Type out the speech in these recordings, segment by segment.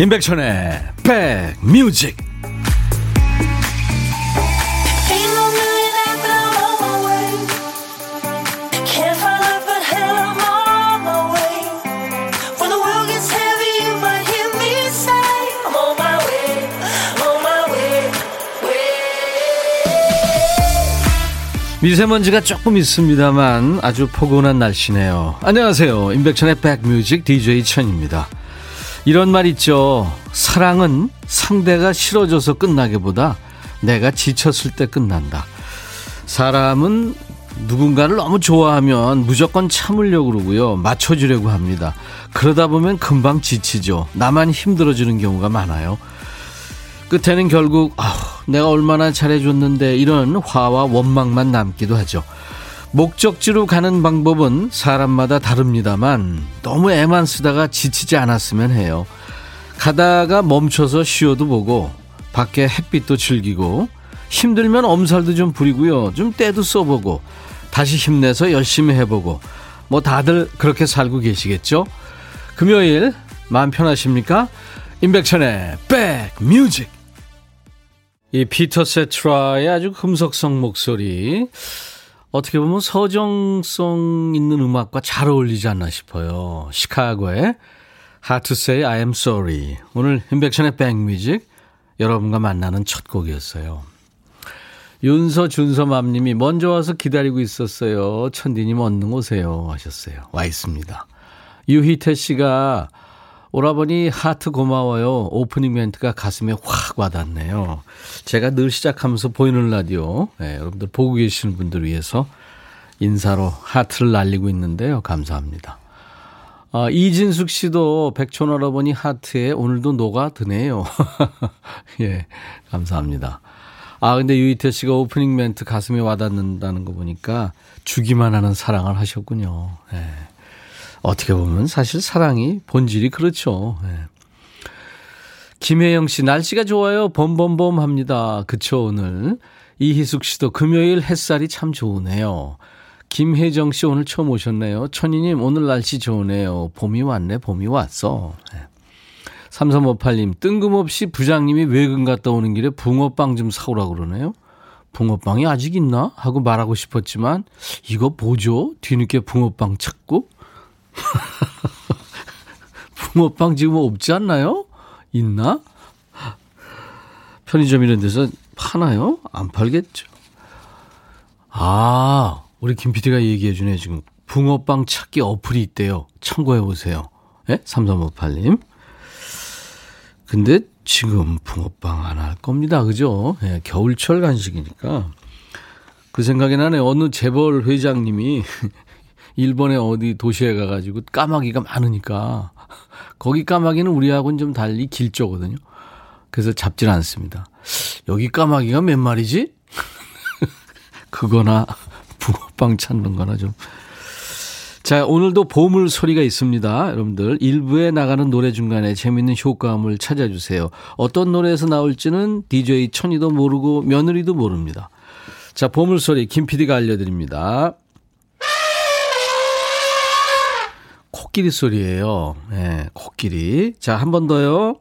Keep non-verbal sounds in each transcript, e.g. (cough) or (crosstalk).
임백천의 백뮤직 미세먼지가 조금 있습니다만 아주 포근한 날씨네요. 안녕하세요. 임백천의 백뮤직 DJ 천입니다. 이런 말 있죠. 사랑은 상대가 싫어져서 끝나기보다 내가 지쳤을 때 끝난다. 사람은 누군가를 너무 좋아하면 무조건 참으려고 그러고요. 맞춰주려고 합니다. 그러다 보면 금방 지치죠. 나만 힘들어지는 경우가 많아요. 끝에는 결국, 아 내가 얼마나 잘해줬는데 이런 화와 원망만 남기도 하죠. 목적지로 가는 방법은 사람마다 다릅니다만 너무 애만 쓰다가 지치지 않았으면 해요. 가다가 멈춰서 쉬어도 보고 밖에 햇빛도 즐기고 힘들면 엄살도 좀 부리고요. 좀 때도 써보고 다시 힘내서 열심히 해보고 뭐 다들 그렇게 살고 계시겠죠? 금요일 마음 편하십니까? 임백천의 백뮤직 이 피터 세트라의 아주 금속성 목소리 어떻게 보면 서정성 있는 음악과 잘 어울리지 않나 싶어요. 시카고의 Hard to Say I Am Sorry. 오늘 인백션의 백뮤직 여러분과 만나는 첫 곡이었어요. 윤서 준서맘님이 먼저 와서 기다리고 있었어요. 천디님 얼른 오세요 하셨어요. 와 있습니다. 유희태 씨가 오라버니 하트 고마워요. 오프닝 멘트가 가슴에 확 와닿네요. 제가 늘 시작하면서 보이는 라디오, 네, 여러분들 보고 계시는 분들 위해서 인사로 하트를 날리고 있는데요. 감사합니다. 아, 이진숙 씨도 백촌 오라버니 하트에 오늘도 녹아드네요. (laughs) 예, 감사합니다. 아, 근데 유이태 씨가 오프닝 멘트 가슴에 와닿는다는 거 보니까 주기만 하는 사랑을 하셨군요. 예. 어떻게 보면 사실 사랑이 본질이 그렇죠. 네. 김혜영 씨, 날씨가 좋아요. 범범범 합니다. 그쵸, 오늘. 이희숙 씨도 금요일 햇살이 참 좋으네요. 김혜정 씨 오늘 처음 오셨네요. 천희님 오늘 날씨 좋으네요. 봄이 왔네, 봄이 왔어. 네. 3358님, 뜬금없이 부장님이 외근 갔다 오는 길에 붕어빵 좀 사오라 그러네요. 붕어빵이 아직 있나? 하고 말하고 싶었지만, 이거 뭐죠? 뒤늦게 붕어빵 찾고? (laughs) 붕어빵 지금 없지 않나요? 있나? 편의점 이런 데서 파나요? 안 팔겠죠. 아, 우리 김 PD가 얘기해 주네, 지금. 붕어빵 찾기 어플이 있대요. 참고해 보세요. 예? 3358님. 근데 지금 붕어빵 안 할 겁니다. 그죠? 예, 겨울철 간식이니까. 그 생각이 나네. 어느 재벌 회장님이 일본의 어디 도시에 가가지고 까마귀가 많으니까 거기 까마귀는 우리하고는 좀 달리 길조거든요. 그래서 잡질 않습니다. 여기 까마귀가 몇 마리지? (laughs) 그거나 붕어빵 찾는 거나 좀. 자, 오늘도 보물 소리가 있습니다. 여러분들, 일부에 나가는 노래 중간에 재밌는 효과음을 찾아주세요. 어떤 노래에서 나올지는 DJ 천이도 모르고 며느리도 모릅니다. 자, 보물 소리 김 PD가 알려드립니다. 코끼리 소리예요. 네, 코끼리. 자, 한 번 더요.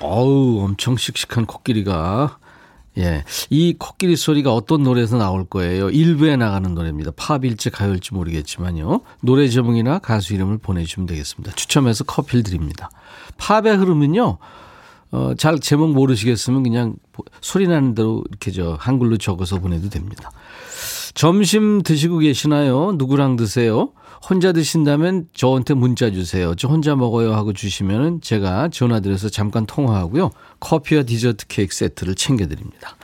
어우, 엄청 씩씩한 코끼리가. 예. 이 코끼리 소리가 어떤 노래에서 나올 거예요? 일부에 나가는 노래입니다. 팝일지 가요일지 모르겠지만요. 노래 제목이나 가수 이름을 보내주시면 되겠습니다. 추첨해서 커피를 드립니다. 팝의 흐름은요, 어, 잘 제목 모르시겠으면 그냥 소리 나는 대로 이렇게 저 한글로 적어서 보내도 됩니다. 점심 드시고 계시나요? 누구랑 드세요? 혼자 드신다면 저한테 문자 주세요. 저 혼자 먹어요 하고 주시면 제가 전화드려서 잠깐 통화하고요. 커피와 디저트 케이크 세트를 챙겨드립니다.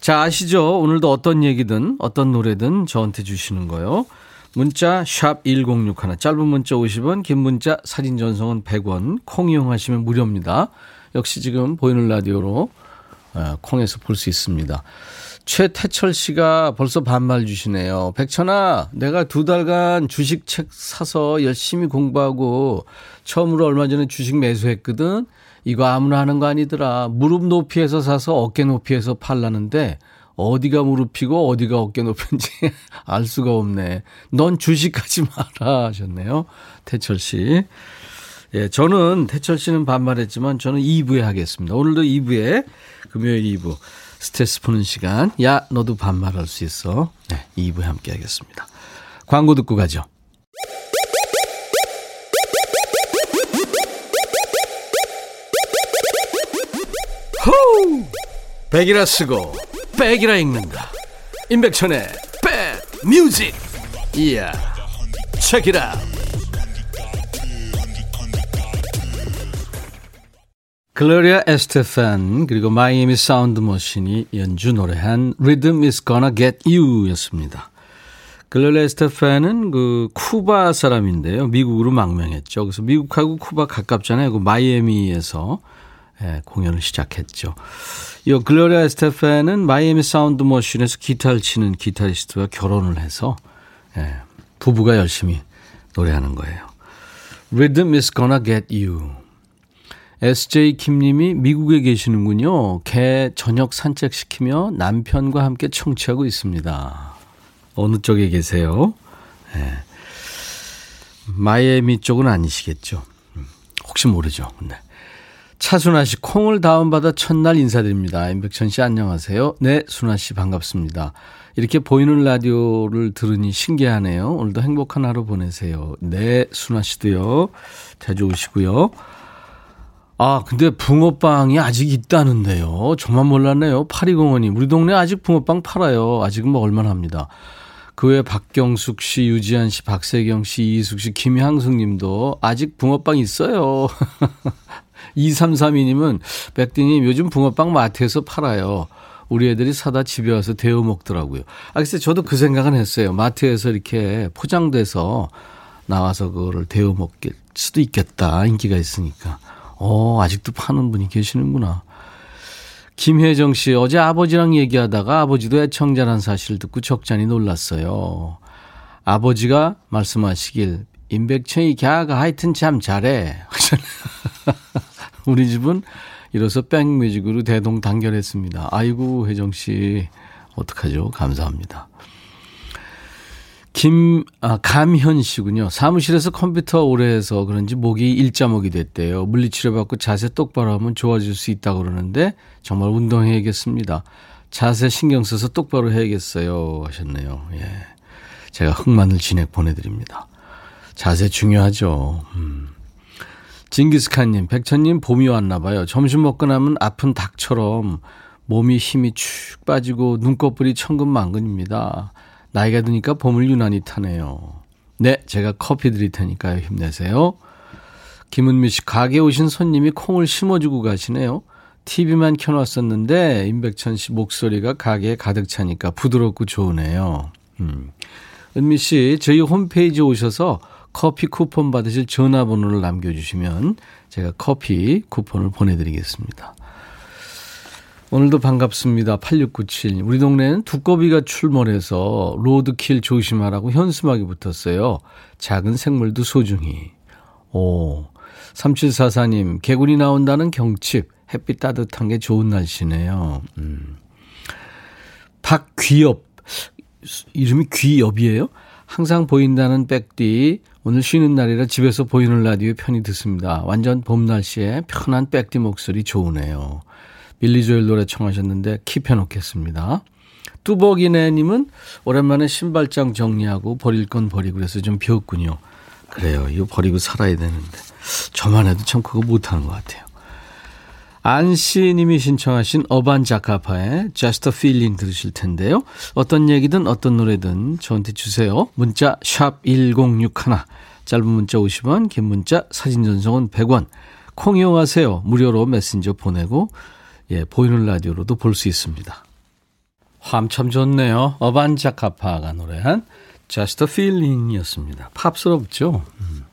자, 아시죠? 오늘도 어떤 얘기든 어떤 노래든 저한테 주시는 거요. 문자 1061, 짧은 문자 50원, 긴 문자 사진 전송은 100원, 콩 이용하시면 무료입니다. 역시 지금 보이는 라디오로 어, 콩에서 볼 수 있습니다. 최태철 씨가 벌써 반말 주시네요. 백천아, 내가 두 달간 주식 책 사서 열심히 공부하고 처음으로 얼마 전에 주식 매수했거든. 이거 아무나 하는 거 아니더라. 무릎 높이에서 사서 어깨 높이에서 팔라는데 어디가 무릎이고 어디가 어깨 높인지 (laughs) 알 수가 없네. 넌 주식하지 마라 하셨네요. 태철 씨. 예, 저는 태철 씨는 반말했지만 저는 2부에 하겠습니다. 오늘도 2부에 금요일 2부 스트레스 푸는 시간. 야, 너도 반말할 수 있어. 네, 2부에 함께 하겠습니다. 광고 듣고 가죠. 호우! 백이라 쓰고 백이라 읽는다. 임백천의 백 뮤직. 이야. Check it out. Gloria Estefan 그리고 마이애미 사운드 머신이 연주 노래한 Rhythm is Gonna Get You 였습니다. 글로리아 에스테판은 그 쿠바 사람인데요. 미국으로 망명했죠. 그래서 미국하고 쿠바 가깝잖아요. 그 마이애미에서 예, 공연을 시작했죠. 이 글로리아 에스테판은 마이애미 사운드 머신에서 기타를 치는 기타리스트와 결혼을 해서 예, 부부가 열심히 노래하는 거예요. Rhythm is Gonna Get You SJ 김님이 미국에 계시는군요. 개 저녁 산책시키며 남편과 함께 청취하고 있습니다. 어느 쪽에 계세요? 네. 마이애미 쪽은 아니시겠죠. 음, 혹시 모르죠. 네. 차순아 씨, 콩을 다운받아 첫날 인사드립니다. 임백천 씨 안녕하세요. 네, 순아 씨 반갑습니다. 이렇게 보이는 라디오를 들으니 신기하네요. 오늘도 행복한 하루 보내세요. 네, 순아 씨도요. 자주 오시고요. 아, 근데 붕어빵이 아직 있다는데요. 저만 몰랐네요. 파리공원이. 우리 동네 아직 붕어빵 팔아요. 아직은 뭐 얼마나 합니다. 그 외에 박경숙 씨, 유지한 씨, 박세경 씨, 이숙 씨, 김향숙 님도 아직 붕어빵 있어요. (laughs) 2332님은 백디님 요즘 붕어빵 마트에서 팔아요. 우리 애들이 사다 집에 와서 데워 먹더라고요. 아, 글쎄 저도 그 생각은 했어요. 마트에서 이렇게 포장돼서 나와서 그거를 데워 먹길 수도 있겠다. 인기가 있으니까. 어, 아직도 파는 분이 계시는구나. 김혜정 씨, 어제 아버지랑 얘기하다가 아버지도 애청자란 사실을 듣고 적잖이 놀랐어요. 아버지가 말씀하시길, 임백천이 걔가 하여튼 참 잘해. (laughs) 우리 집은 이로써 백뮤직으로 대동단결했습니다. 아이고, 혜정 씨, 어떡하죠? 감사합니다. 김, 아, 감현 씨군요. 사무실에서 컴퓨터 오래 해서 그런지 목이 일자목이 됐대요. 물리치료 받고 자세 똑바로 하면 좋아질 수 있다고 그러는데 정말 운동해야겠습니다. 자세 신경 써서 똑바로 해야겠어요. 하셨네요. 예. 제가 흑마늘 진액 보내드립니다. 자세 중요하죠. 음. 징기스칸님, 백천님 봄이 왔나 봐요. 점심 먹고 나면 아픈 닭처럼 몸이 힘이 축 빠지고 눈꺼풀이 천근만근입니다. 나이가 드니까 봄을 유난히 타네요. 네, 제가 커피 드릴 테니까요. 힘내세요. 김은미 씨, 가게 오신 손님이 콩을 심어주고 가시네요. TV만 켜놨었는데, 임백천 씨 목소리가 가게에 가득 차니까 부드럽고 좋으네요. 음. 은미 씨, 저희 홈페이지 오셔서 커피 쿠폰 받으실 전화번호를 남겨주시면 제가 커피 쿠폰을 보내드리겠습니다. 오늘도 반갑습니다. 8697. 우리 동네는 두꺼비가 출몰해서 로드킬 조심하라고 현수막이 붙었어요. 작은 생물도 소중히. 오. 3744님, 개구리 나온다는 경칩. 햇빛 따뜻한 게 좋은 날씨네요. 음. 박귀엽. 이름이 귀엽이에요? 항상 보인다는 백디. 오늘 쉬는 날이라 집에서 보이는 라디오 편히 듣습니다. 완전 봄 날씨에 편한 백디 목소리 좋으네요. 빌리 조엘 노래 청하셨는데 킵해 놓겠습니다. 뚜벅이네님은 오랜만에 신발장 정리하고 버릴 건 버리고 그래서 좀 비웠군요. 그래요. 이거 버리고 살아야 되는데. 저만 해도 참 그거 못하는 것 같아요. 안씨님이 신청하신 어반 자카파의 Just a Feeling 들으실 텐데요. 어떤 얘기든 어떤 노래든 저한테 주세요. 문자 샵 1061, 짧은 문자 50원, 긴 문자 사진 전송은 100원. 콩 이용하세요. 무료로 메신저 보내고 예, 보이는 라디오로도 볼 수 있습니다. 함참 좋네요. 어반자카파가 노래한 Just a Feeling이었습니다. 팝스럽죠? 음.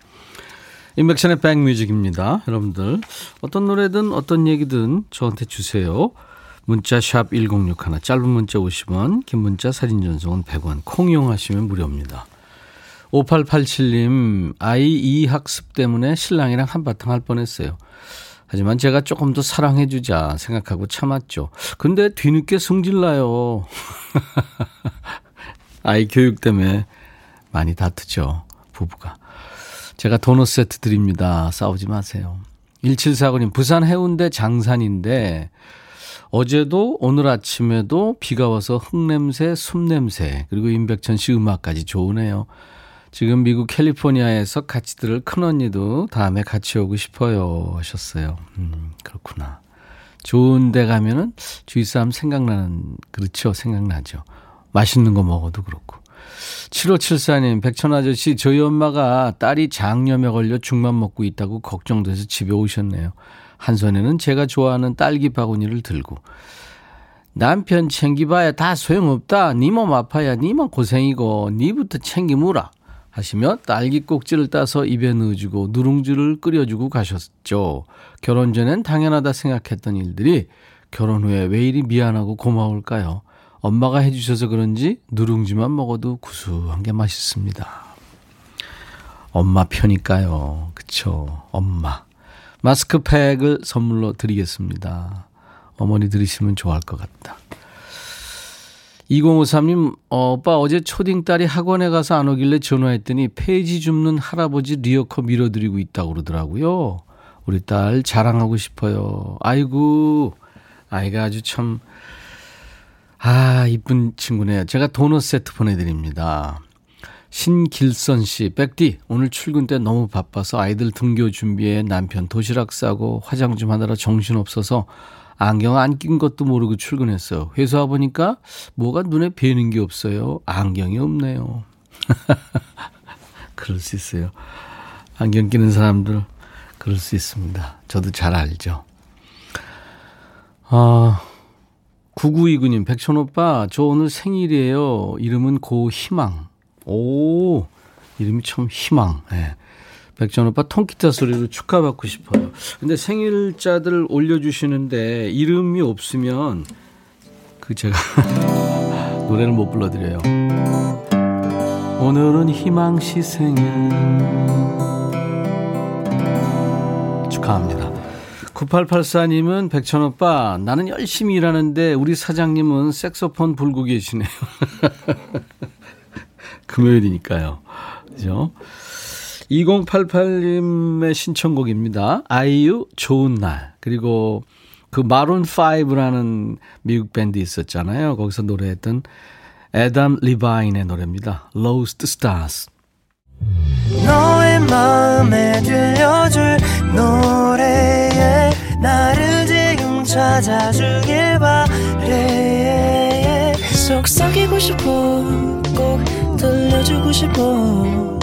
인백션의 백뮤직입니다. 여러분들 어떤 노래든 어떤 얘기든 저한테 주세요. 문자 샵 1061, 짧은 문자 50원, 긴 문자 사진 전송은 100원, 콩 이용하시면 무료입니다. 5887님, 아이 이학습 때문에 신랑이랑 한바탕 할 뻔했어요. 하지만 제가 조금 더 사랑해주자 생각하고 참았죠. 근데 뒤늦게 승질나요. (laughs) 아이 교육 때문에 많이 다투죠. 부부가. 제가 도넛 세트 드립니다. 싸우지 마세요. 1749님, 부산 해운대 장산인데, 어제도 오늘 아침에도 비가 와서 흙냄새, 숨냄새, 그리고 임백천 씨 음악까지 좋으네요. 지금 미국 캘리포니아에서 같이 들을 큰언니도 다음에 같이 오고 싶어요 하셨어요. 음, 그렇구나. 좋은 데 가면은 주위 사람 생각나는, 그렇죠. 생각나죠. 맛있는 거 먹어도 그렇고. 7574님, 백천 아저씨, 저희 엄마가 딸이 장염에 걸려 죽만 먹고 있다고 걱정돼서 집에 오셨네요. 한 손에는 제가 좋아하는 딸기 바구니를 들고. 남편 챙기봐야 다 소용없다. 니몸 아파야 니몸 고생이고, 니부터 챙기무라. 하시며 딸기 꼭지를 따서 입에 넣어주고 누룽지를 끓여주고 가셨죠. 결혼 전엔 당연하다 생각했던 일들이 결혼 후에 왜 이리 미안하고 고마울까요? 엄마가 해주셔서 그런지 누룽지만 먹어도 구수한 게 맛있습니다. 엄마 편이니까요. 그쵸. 엄마. 마스크팩을 선물로 드리겠습니다. 어머니 들으시면 좋아할 것 같다. 2053님, 어, 오빠 어제 초딩 딸이 학원에 가서 안 오길래 전화했더니 폐지 줍는 할아버지 리어카 밀어드리고 있다고 그러더라고요. 우리 딸 자랑하고 싶어요. 아이고, 아이가 아주 참, 아, 이쁜 친구네요. 제가 도넛 세트 보내드립니다. 신길선 씨, 백디, 오늘 출근 때 너무 바빠서 아이들 등교 준비에 남편 도시락 싸고 화장 좀 하느라 정신없어서 안경 안 낀 것도 모르고 출근했어요. 회사 와 보니까 뭐가 눈에 뵈는 게 없어요. 안경이 없네요. (laughs) 그럴 수 있어요. 안경 끼는 사람들, 그럴 수 있습니다. 저도 잘 알죠. 아, 9929님, 백천 오빠, 저 오늘 생일이에요. 이름은 고희망. 오, 이름이 참 희망. 네. 백전 오빠 통기타 소리로 축하받고 싶어요. 근데 생일자들 올려주시는데 이름이 없으면 그 제가 (laughs) 노래를 못 불러드려요. 오늘은 희망 씨 생일 축하합니다. 9884님은 백천 오빠 나는 열심히 일하는데 우리 사장님은 색소폰 불고 계시네요. (laughs) 금요일이니까요. 그죠? 2088님의 신청곡입니다. 아이유 좋은 날. 그리고 그 마룬 5라는 미국 밴드 있었잖아요. 거기서 노래했던 에담 리바인의 노래입니다. Lost Stars. 너의 마음에 들려줄 노래에 나를 지금 찾아주길 바래 속삭이고 싶어 꼭 들려주고 싶어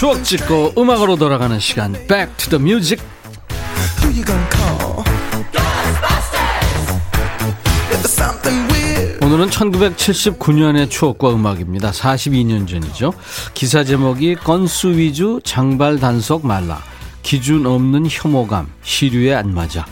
추억 찍고 음악으로 돌아가는 시간 Back to the Music 오늘은 1979년의 추억과 음악입니다. 42년 전이죠. 기사 제목이 건수 위주 장발 단속 말라 기준 없는 혐오감 시류에 안 맞아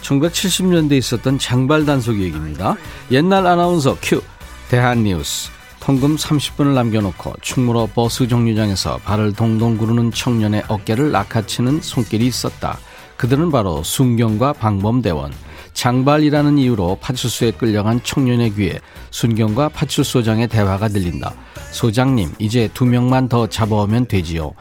1970년대에 있었던 장발 단속 얘기입니다. 옛날 아나운서 큐 대한뉴스 통금 30분을 남겨놓고 충무로 버스 정류장에서 발을 동동 구르는 청년의 어깨를 낚아치는 손길이 있었다. 그들은 바로 순경과 방범대원. 장발이라는 이유로 파출소에 끌려간 청년의 귀에 순경과 파출소장의 대화가 들린다. 소장님, 이제 두 명만 더 잡아오면 되지요.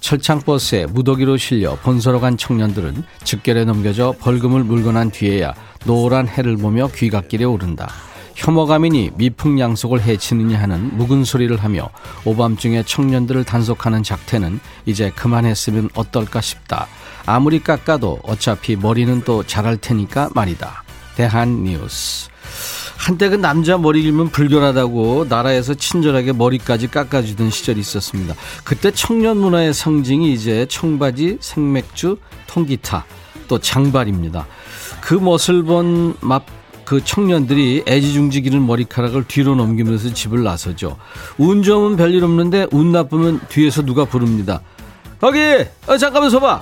철창버스에 무더기로 실려 본서로 간 청년들은 즉결에 넘겨져 벌금을 난 뒤에야 노란 해를 보며 귀갓길에 오른다. 혐오감이니 미풍양속을 해치느냐 하는 묵은 소리를 하며 오밤중에 청년들을 단속하는 작태는 이제 그만했으면 어떨까 싶다. 아무리 깎아도 어차피 머리는 또 자랄 테니까 말이다. 대한 뉴스. 한때 그 남자 머리 길면 불결하다고 나라에서 친절하게 머리까지 깎아주던 시절이 있었습니다. 그때 청년 문화의 상징이 이제 청바지, 생맥주, 통기타, 또 장발입니다. 그 멋을 본 그 청년들이 애지중지 기른 머리카락을 뒤로 넘기면서 집을 나서죠. 운 좋으면 별일 없는데 운 나쁘면 뒤에서 누가 부릅니다. 거기! 어, 잠깐만 서봐!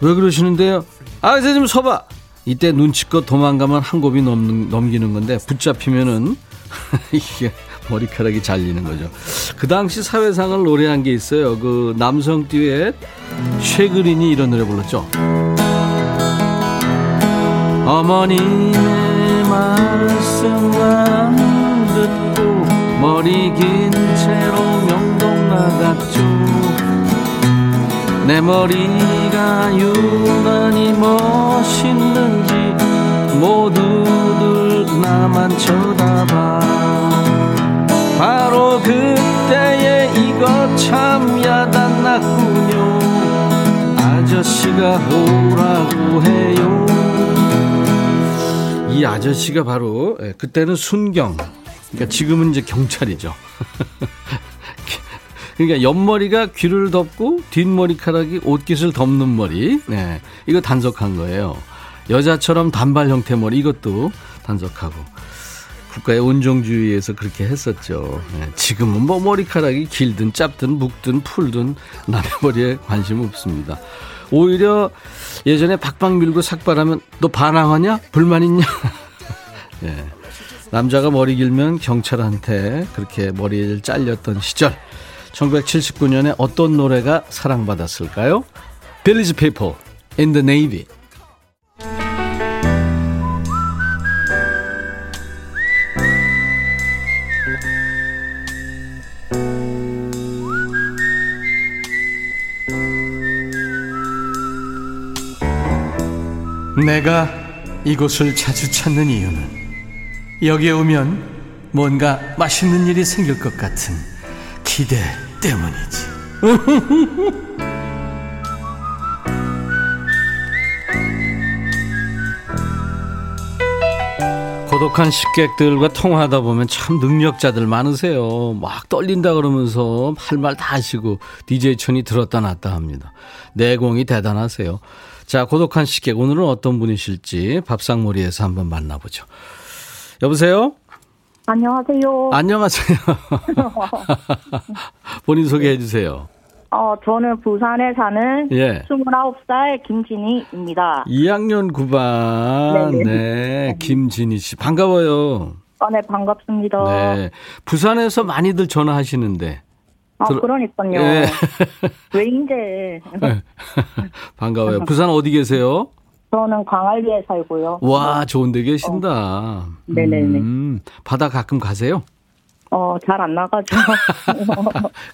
왜 그러시는데요? 아, 이제 좀 서봐! 이때 눈치껏 도망가면 한 곱이 넘는, 넘기는 건데 붙잡히면은 (laughs) 이게 머리카락이 잘리는 거죠. 그 당시 사회상을 노래한 게 있어요. 그 남성 듀엣 쉐그린이 이런 노래 불렀죠. 어머니의 말씀만 듣고 머리 긴 채로 명동 나갔죠. 내 머리가 유난히 멋있는지 모두들 나만 쳐다봐. 바로 그때에 이거 참 야단났군요. 아저씨가 오라고 해요 이 아저씨가 바로 예, 그때는 순경 그러니까 지금은 이제 경찰이죠 (laughs) 그러니까 옆머리가 귀를 덮고 뒷머리카락이 옷깃을 덮는 머리. 네. 이거 단속한 거예요. 여자처럼 단발 형태 머리 이것도 단속하고. 국가의 온정주의에서 그렇게 했었죠. 네. 지금은 뭐 머리카락이 길든 짧든 묵든 풀든 남의 머리에 관심 없습니다. 오히려 예전에 박박 밀고 삭발하면 너 반항하냐? 불만 있냐? 네. (laughs) 남자가 머리 길면 경찰한테 그렇게 머리를 잘렸던 시절. 1979년에 어떤 노래가 사랑받았을까요? 빌리지 피플, In the Navy. 내가 이곳을 자주 찾는 이유는 여기에 오면 뭔가 맛있는 일이 생길 것 같은 기대 때문이지. (laughs) 고독한 식객들과 통화하다 보면 참 능력자들 많으세요. 막 떨린다 그러면서 할 말 다 하시고 DJ 천이 들었다 놨다 합니다. 내공이 대단하세요. 자, 고독한 식객 오늘은 어떤 분이실지 밥상머리에서 한번 만나보죠. 여보세요? 안녕하세요. 안녕하세요. (laughs) 본인 소개해 주세요. 어, 저는 부산에 사는 예. 29살 김진희입니다. 2학년 9반. 네네. 네. 김진희 씨. 반가워요. 아, 네, 반갑습니다. 네. 부산에서 많이들 전화하시는데. 아, 들... 그러니까요. 예. (laughs) 왜. 네. (laughs) 반가워요. (laughs) 부산 어디 계세요? 저는 광안리에 살고요. 와, 좋은 데 계신다. 어. 네네네. 음, 바다 가끔 가세요? 어, 잘 안 나가죠.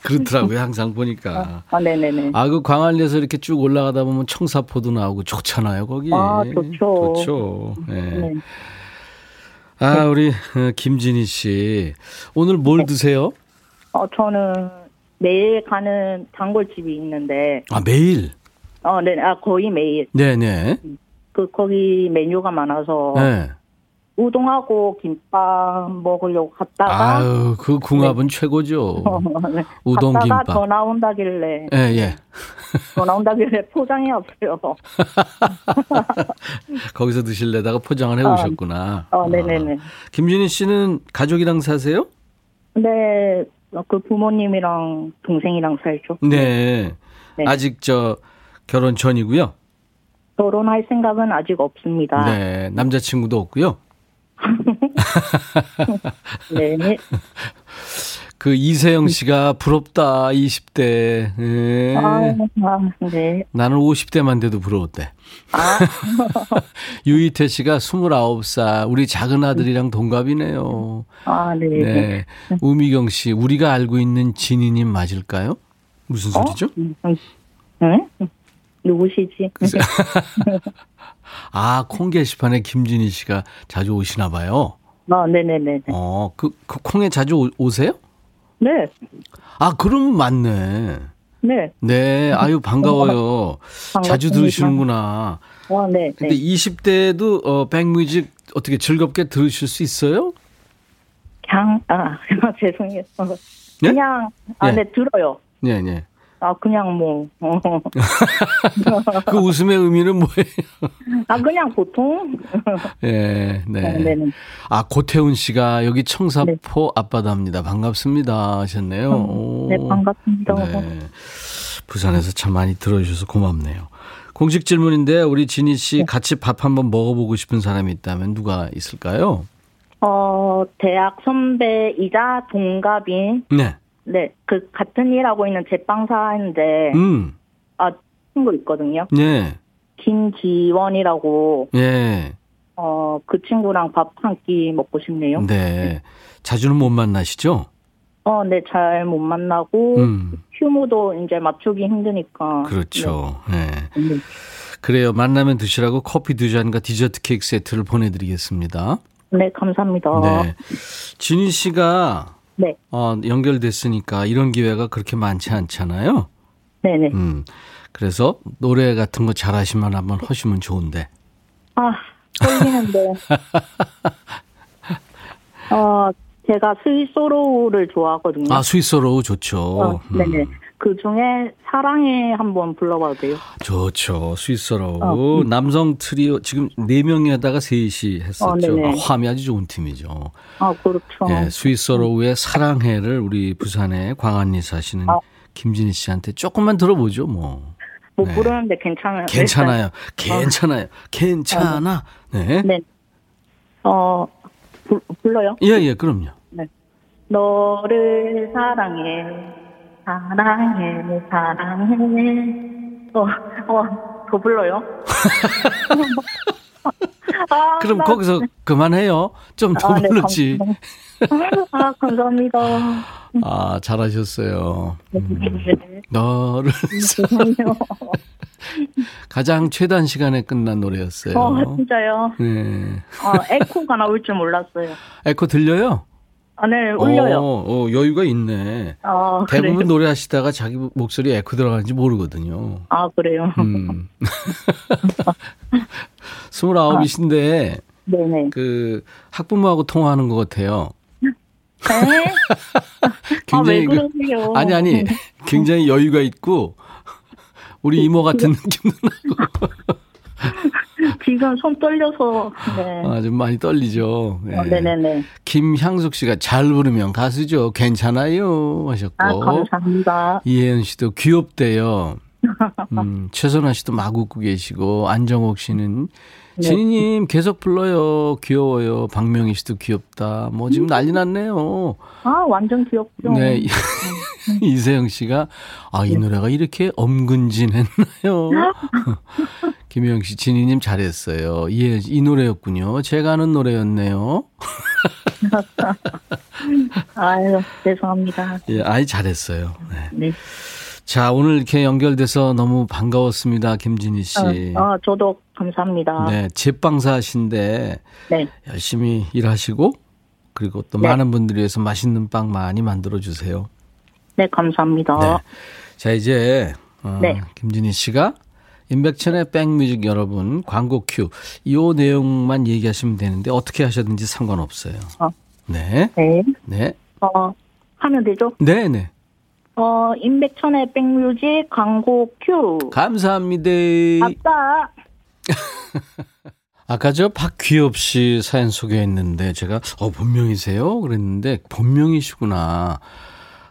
그렇더라고요, 항상 보니까. 아, 아, 네네네. 아, 그 광안리에서 이렇게 쭉 올라가다 보면 청사포도 나오고 좋잖아요, 거기. 아, 좋죠. 좋죠. 네. 네. 아, 우리 어, 김진희 씨. 오늘 뭘 네. 드세요? 어, 저는 매일 가는 단골집이 있는데. 아, 매일? 어, 네, 아, 거의 매일. 네네. 음. 그 거기 메뉴가 많아서 네. 우동하고 김밥 먹으려고 갔다가 아유 그 궁합은 네. 최고죠. (laughs) 네. 우동 김밥. 더 나온다길래. 예 예. (laughs) 더 나온다길래 포장이 없어요. (laughs) 거기서 드실래다가 포장을 해 오셨구나. 어, 어 네네네. 아. 김준희 씨는 가족이랑 사세요? 네, 그 부모님이랑 동생이랑 살죠. 네. 네. 아직 저 결혼 전이고요. 결혼할 생각은 아직 없습니다. 네, 남자친구도 없고요. (laughs) 네. (laughs) 그 이세영 씨가 부럽다 20대. 네. 아, 네. 나는 50대만 돼도 부러웠대. 아. (laughs) 유희태 씨가 29살 우리 작은 아들이랑 동갑이네요. 아, 네. 네. 우미경 씨 우리가 알고 있는 진희님 맞을까요? 무슨 소리죠? 어? 음, 음. 응? 누구시지? (laughs) 아, 콩 게시판에 김진희 씨가 자주 오시나 봐요. 아, 네네네. 어, 그, 그 콩에 자주 오, 세요 네. 아, 그럼 맞네. 네. 네, 아유, 반가워요. 자주 들으시는구나. 어, 네. 근데 네. 20대에도, 어, 백뮤직 어떻게 즐겁게 들으실 수 있어요? 장, 아, (laughs) 죄송해요. 네? 그냥, 아, 네, 네 들어요. 네, 네. 아, 그냥 뭐. (laughs) 그 웃음의 의미는 뭐예요? 아, 그냥 보통? 예, 네. 네. 네, 네. 아, 고태훈 씨가 여기 청사포 네. 앞바다입니다. 반갑습니다. 하셨네요. 음, 네, 반갑습니다. 네. 부산에서 참 많이 들어주셔서 고맙네요. 공식 질문인데, 우리 진희 씨 네. 같이 밥 한번 먹어보고 싶은 사람이 있다면 누가 있을까요? 어, 대학 선배이자 동갑인. 네. 네, 그 같은 일 하고 있는 제빵사인데, 음. 아 친구 있거든요. 네. 김지원이라고. 예. 어, 그 친구랑 밥 한 끼 먹고 싶네요. 네. 자주는 못 만나시죠? 어, 네, 잘 못 만나고, 음. 휴무도 이제 맞추기 힘드니까. 그렇죠. 네. 네. 그래요. 만나면 드시라고 커피 두 잔과 디저트 케이크 세트를 보내드리겠습니다. 네, 감사합니다. 네. 진희 씨가 네. 어, 연결됐으니까 이런 기회가 그렇게 많지 않잖아요. 네네. 음. 그래서 노래 같은 거 잘하시면 한번 하시면 좋은데. 아, 떨리는데. (laughs) 어, 제가 스윗소로우를 좋아하거든요. 아, 스윗소로우 좋죠. 어, 네네. 음. 그 중에 사랑해 한번 불러봐도 돼요? 좋죠. 스윗소로우. 어. 남성 트리오 지금 네 명에다가 셋이 했었죠. 어, 아, 화음이 아주 좋은 팀이죠. 아, 그렇죠. 네, 스윗소로우의 사랑해를 우리 부산에 광안리 사시는 아. 김진희 씨한테 조금만 들어보죠, 뭐. 못 네. 부르는데 괜찮아요. 괜찮아요. 어. 괜찮아요. 괜찮아. 네. 네. 어, 부, 불러요? 예, 예, 그럼요. 네. 너를 사랑해. 사랑해, 사랑해. 어, 어, 더 불러요? (laughs) 아, 그럼 나... 거기서 그만해요. 좀더 아, 부르지. 네, 아, 감사합니다. 아, 잘하셨어요. 음, 너를 (laughs) 가장 최단 시간에 끝난 노래였어요. 어, 진짜요? 네. 어, 에코가 나올 줄 몰랐어요. 에코 들려요? 아, 네, 울려요. 어, 어 여유가 있네. 아, 대부분 그래요? 노래하시다가 자기 목소리 에코 들어가는지 모르거든요. 아, 그래요? 음. (laughs) 29이신데, 아, 네네. 그, 학부모하고 통화하는 것 같아요. 네? (laughs) 굉장히. 아? 그, 아니, 아니. 굉장히 여유가 있고, 우리 이모 같은 느낌도 나고. (laughs) (laughs) 지금 손 떨려서. 네. 아, 좀 많이 떨리죠. 네. 어, 네네네. 김향숙 씨가 잘 부르면 가수죠. 괜찮아요. 하셨고. 아, 감사합니다. 이혜연 씨도 귀엽대요. 음, 최선아 씨도 막 웃고 계시고, 안정옥 씨는 네. 진희님 계속 불러요. 귀여워요. 박명희 씨도 귀엽다. 뭐 지금 난리 났네요. 아, 완전 귀엽죠. 네. (laughs) 이세영 씨가, 아, 이 네. 노래가 이렇게 엄근진했나요? (laughs) 김혜영 씨, 진희님 잘했어요. 예, 이 노래였군요. 제가 아는 노래였네요. (laughs) 아유, 죄송합니다. 예, 아이, 잘했어요. 네. 네. 자, 오늘 이렇게 연결돼서 너무 반가웠습니다. 김진희 씨. 어, 어 저도 감사합니다. 네, 제빵사신데 네. 열심히 일하시고 그리고 또 네. 많은 분들을 위해서 맛있는 빵 많이 만들어 주세요. 네, 감사합니다. 네. 자, 이제 어, 네. 김진희 씨가 임백천의 백뮤직 여러분 광고 큐. 이 내용만 얘기하시면 되는데 어떻게 하셨는지 상관없어요. 어. 네. 네. 네. 어, 하면 되죠? 네, 네. 어, 임백천의 백뮤직 광고 큐. 감사합니다. 아빠. (laughs) 아까 저 박귀엽 씨 사연 소개했는데 제가 어 본명이세요? 그랬는데 본명이시구나.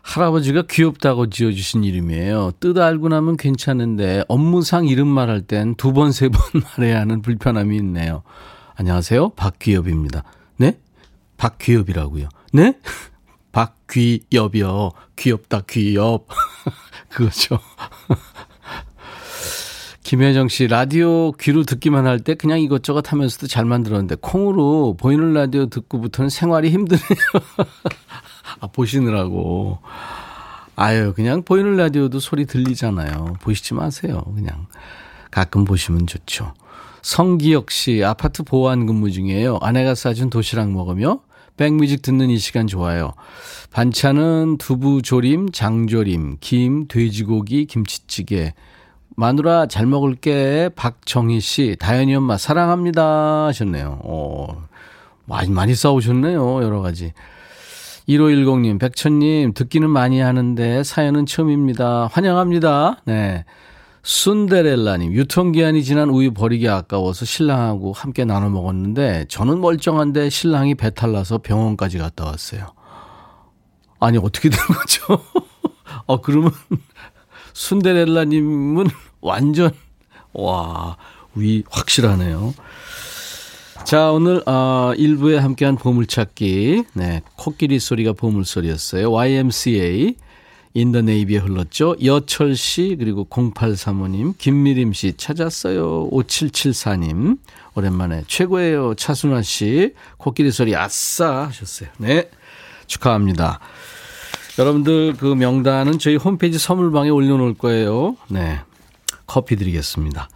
할아버지가 귀엽다고 지어주신 이름이에요. 뜻 알고 나면 괜찮은데 업무상 이름 말할 땐 두 번, 세 번 (laughs) 말해야 하는 불편함이 있네요. 안녕하세요. 박귀엽입니다. 네? 박귀엽이라고요. 네? (laughs) 박귀엽이요. 귀엽다, 귀엽. (laughs) 그거죠. (laughs) 김혜정 씨, 라디오 귀로 듣기만 할 때 그냥 이것저것 하면서도 잘 만들었는데, 콩으로 보이는 라디오 듣고부터는 생활이 힘드네요. (laughs) 아, 보시느라고. 아유, 그냥 보이는 라디오도 소리 들리잖아요. 보시지 마세요. 그냥. 가끔 보시면 좋죠. 성기혁 씨, 아파트 보안 근무 중이에요. 아내가 싸준 도시락 먹으며 백뮤직 듣는 이 시간 좋아요. 반찬은 두부 조림, 장조림, 김, 돼지고기, 김치찌개. 마누라 잘 먹을게. 박정희 씨, 다현이 엄마 사랑합니다 하셨네요. 어, 많이 많이 싸우셨네요. 여러 가지. 1510님, 백천님, 듣기는 많이 하는데 사연은 처음입니다. 환영합니다. 네. 순데렐라님, 유통기한이 지난 우유 버리기 아까워서 신랑하고 함께 나눠 먹었는데 저는 멀쩡한데 신랑이 배탈 나서 병원까지 갔다 왔어요. 아니, 어떻게 된 거죠? 어, (laughs) 그러면 (laughs) 순데렐라님은 완전, 와, 위 확실하네요. 자, 오늘, 어, 1부에 함께한 보물찾기. 네, 코끼리 소리가 보물소리였어요. YMCA. In the Navy에 흘렀죠. 여철 씨, 그리고 0835님, 김미림 씨 찾았어요. 5774님, 오랜만에 최고예요. 차순아 씨, 코끼리 소리 아싸 하셨어요. 네. 축하합니다. 여러분들 그 명단은 저희 홈페이지 선물방에 올려놓을 거예요. 네. 커피 드리겠습니다.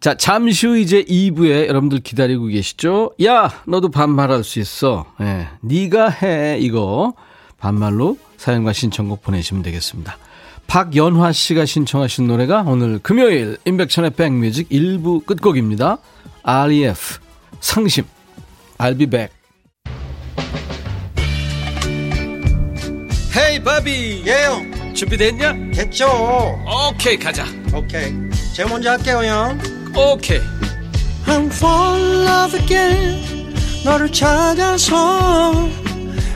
자, 잠시 후 이제 2부에 여러분들 기다리고 계시죠? 야, 너도 반말할 수 있어. 예. 네, 네가 해 이거 반말로 사연과 신청곡 보내시면 되겠습니다. 박연화 씨가 신청하신 노래가 오늘 금요일 인백천의 백뮤직 1부 끝곡입니다. REF 상심. I'll be back. 헤이 바비. 예영. 준비됐냐? 됐죠. 오케이 가자. 오케이. 제가 먼저 할게요 형. 오케이. I'm fall in love again. 너를 찾아서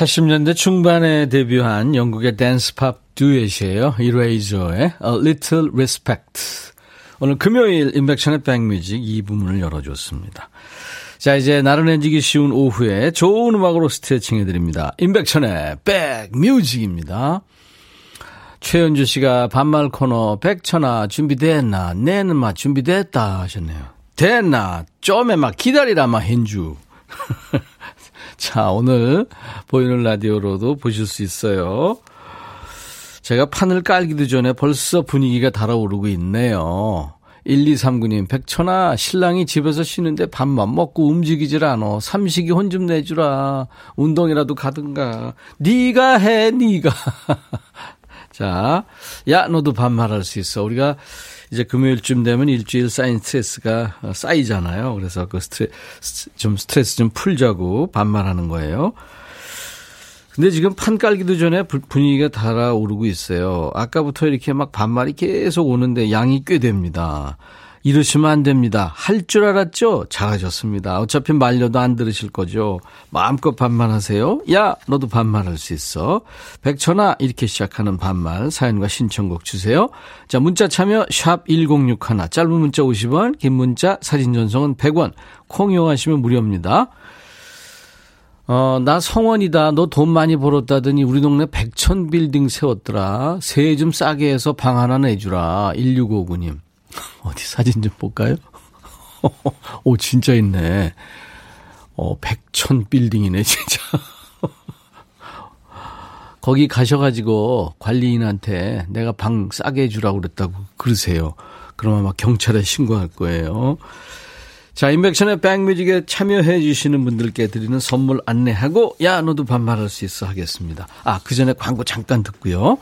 80년대 중반에 데뷔한 영국의 댄스팝 듀엣이에요. 이레이저의 A Little Respect. 오늘 금요일 인백션의 백뮤직 2부문을 열어줬습니다. 자, 이제 나른해지기 쉬운 오후에 좋은 음악으로 스트레칭 해드립니다. 인백천의 백뮤직입니다. 최현주 씨가 반말 코너 백천아 준비됐나? 내는 막 준비됐다 하셨네요. 됐나? 좀에 막 기다리라 막 현주. 자, 오늘 보이는 라디오로도 보실 수 있어요. 제가 판을 깔기도 전에 벌써 분위기가 달아오르고 있네요. 1239님, 백천아, 신랑이 집에서 쉬는데 밥만 먹고 움직이질 않어. 삼식이 혼 좀 내주라. 운동이라도 가든가. 네가 해, 네가. (laughs) 자, 야, 너도 반말할 수 있어. 우리가 이제 금요일쯤 되면 일주일 쌓인 스트레스가 쌓이잖아요. 그래서 그 스트레스, 좀 스트레스 좀 풀자고 반말하는 거예요. 근데 지금 판 깔기도 전에 분위기가 달아오르고 있어요. 아까부터 이렇게 막 반말이 계속 오는데 양이 꽤 됩니다. 이러시면 안 됩니다. 할 줄 알았죠? 잘하셨습니다. 어차피 말려도 안 들으실 거죠. 마음껏 반말하세요. 야, 너도 반말할 수 있어. 백천아 이렇게 시작하는 반말 사연과 신청곡 주세요. 자, 문자 참여 샵 1061, 짧은 문자 50원, 긴 문자 사진 전송은 100원. 콩 이용하시면 무료입니다. 어, 나 성원이다. 너 돈 많이 벌었다더니 우리 동네 백천 빌딩 세웠더라. 세좀 싸게 해서 방 하나 내주라. 1659님. (laughs) 어디 사진 좀 볼까요? (laughs) 오, 진짜 있네. 어, 백천 빌딩이네, (laughs) 진짜. 거기 가셔가지고 관리인한테 내가 방 싸게 해주라고 그랬다고 그러세요. 그러면 막 경찰에 신고할 거예요. 자, 임백천의 백뮤직에 참여해 주시는 분들께 드리는 선물 안내하고, 야, 너도 반말할 수 있어 하겠습니다. 아, 그 전에 광고 잠깐 듣고요.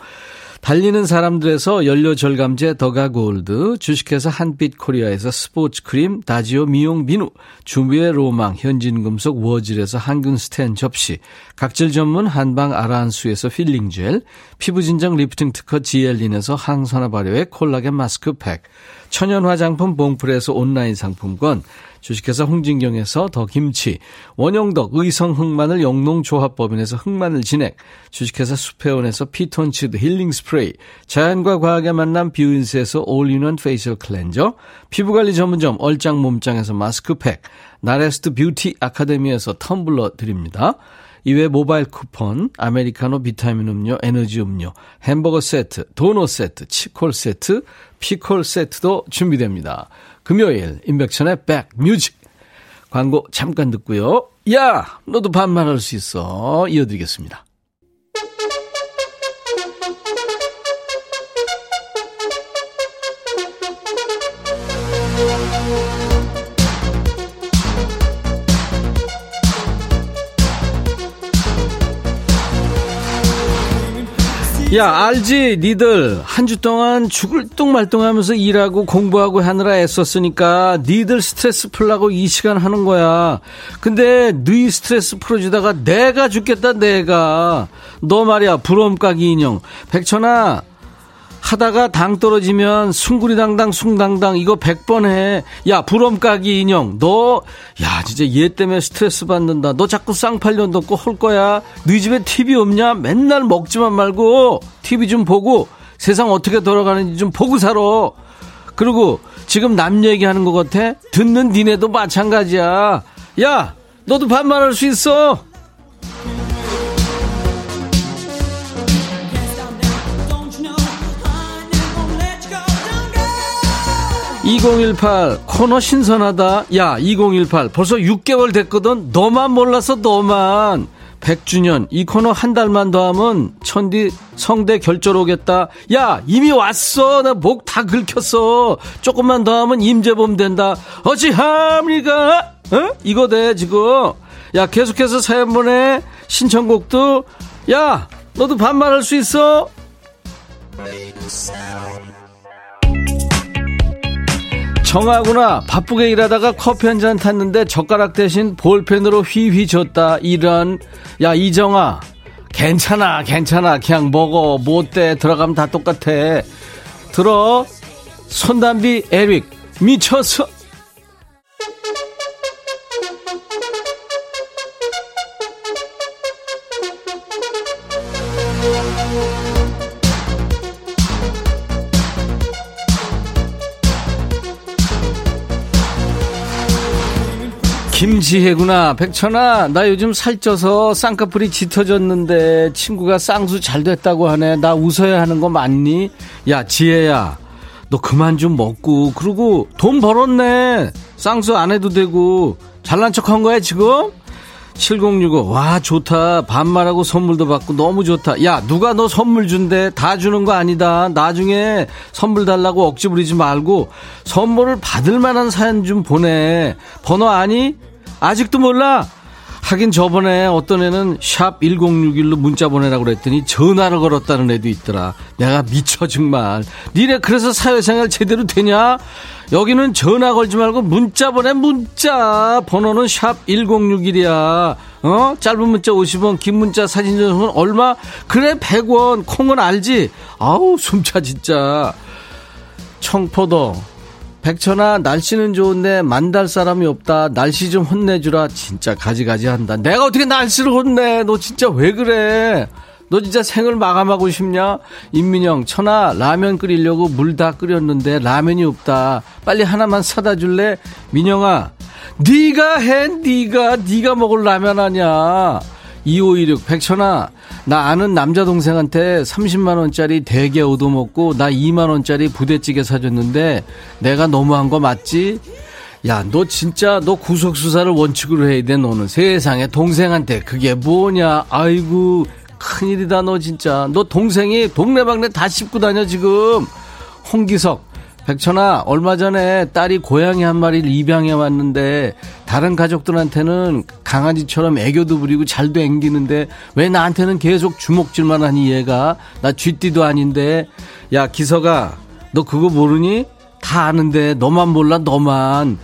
달리는 사람들에서 연료 절감제 더가 골드, 주식회사 한빛 코리아에서 스포츠 크림, 다지오 미용 비누, 주부의 로망, 현진금속 워즐에서 항균 스텐 접시, 각질 전문 한방 아라한수에서 필링 젤, 피부진정 리프팅 특허 지엘린에서 항산화 발효의 콜라겐 마스크팩, 천연 화장품 봉풀에서 온라인 상품권, 주식회사 홍진경에서 더 김치, 원용덕 의성 흑마늘 영농조합법인에서 흑마늘 진액, 주식회사 수페온에서 피톤치드 힐링 스프레이, 자연과 과학의 만남 뷰인스에서 all-in-one facial cleanser, 피부관리 전문점 얼짱 몸짱에서 마스크팩, 나레스트 뷰티 아카데미에서 텀블러 드립니다. 이외 모바일 쿠폰, 아메리카노 비타민 음료, 에너지 음료, 햄버거 세트, 도넛 세트, 치콜 세트, 피콜 세트도 준비됩니다. 금요일 인백천의 백뮤직 광고 잠깐 듣고요. 야 너도 반말할 수 있어 이어드리겠습니다. 야 알지? 니들. 한 주 동안 죽을 뚱말뚱하면서 일하고 공부하고 하느라 애썼으니까 니들 스트레스 풀라고 이 시간 하는 거야. 근데 네 스트레스 풀어주다가 내가 죽겠다 내가. 너 말이야 부럼까기 인형. 백천아 하다가 당 떨어지면 숭구리당당 숭당당 이거 100번 해. 야 부럼까기 인형 너 야 진짜 얘 때문에 스트레스 받는다. 너 자꾸 쌍팔년 넣고 할 거야. 너희 집에 TV 없냐? 맨날 먹지만 말고 TV 좀 보고 세상 어떻게 돌아가는지 좀 보고 살아. 그리고 지금 남 얘기하는 것 같아? 듣는 니네도 마찬가지야. 야 너도 반말할 수 있어. 2018 코너 신선하다. 야, 2018 벌써 6개월 됐거든. 너만 몰라서 너만. 100주년 이 코너 한 달만 더 하면 천디 성대 결절 오겠다. 야, 이미 왔어. 나 목 다 긁혔어. 조금만 더 하면 임재범 된다. 어찌합니까? 어? 이거 돼, 지금. 야, 계속해서 사연 보내. 신청곡도 야, 너도 반말할 수 있어? 정하구나 바쁘게 일하다가 커피 한 잔 탔는데 젓가락 대신 볼펜으로 휘휘 줬다. 이런 야 이정아. 괜찮아 괜찮아. 그냥 먹어. 못돼. 들어가면 다 똑같아. 들어. 손담비 에릭. 미쳤어 김지혜구나. 백천아, 나 요즘 살쪄서 쌍꺼풀이 짙어졌는데 친구가 쌍수 잘 됐다고 하네. 나 웃어야 하는 거 맞니? 야, 지혜야. 너 그만 좀 먹고. 그리고 돈 벌었네. 쌍수 안 해도 되고. 잘난 척 한 거야, 지금? 7065. 와, 좋다. 반말하고 선물도 받고 너무 좋다. 야, 누가 너 선물 준대? 다 주는 거 아니다. 나중에 선물 달라고 억지 부리지 말고 선물을 받을 만한 사연 좀 보내. 번호 아니? 아직도 몰라? 하긴 저번에 어떤 애는 샵 1061로 문자 보내라고 그랬더니 전화를 걸었다는 애도 있더라. 내가 미쳐 정말. 니네 그래서 사회생활 제대로 되냐? 여기는 전화 걸지 말고 문자 보내 문자. 번호는 샵 1061이야. 어? 짧은 문자 50원, 긴 문자 사진 전송은 얼마? 그래 100원. 콩은 알지? 아우 숨차 진짜. 청포도 백천아 날씨는 좋은데 만달 사람이 없다. 날씨 좀 혼내주라. 진짜 가지가지 한다. 내가 어떻게 날씨를 혼내? 너 진짜 왜 그래? 너 진짜 생을 마감하고 싶냐? 임민영 천아 라면 끓이려고 물 다 끓였는데 라면이 없다. 빨리 하나만 사다 줄래? 민영아 네가 해 네가. 네가 먹을 라면 아냐 2516 백천아 나 아는 남자 동생한테 30만 원짜리 대게 얻어먹고 나 2만 원짜리 부대찌개 사줬는데 내가 너무한 거 맞지? 야, 너 진짜 너 구속 수사를 원칙으로 해야 돼. 너는 세상에 동생한테 그게 뭐냐? 아이고 큰일이다 너 진짜. 너 동생이 동네방네 다 씹고 다녀 지금. 홍기석 백천아, 얼마 전에 딸이 고양이 한 마리를 입양해 왔는데 다른 가족들한테는 강아지처럼 애교도 부리고 잘도 앵기는데 왜 나한테는 계속 주먹질만 하니 얘가? 나 쥐띠도 아닌데. 야 기석아 너 그거 모르니? 다 아는데 너만 몰라 너만.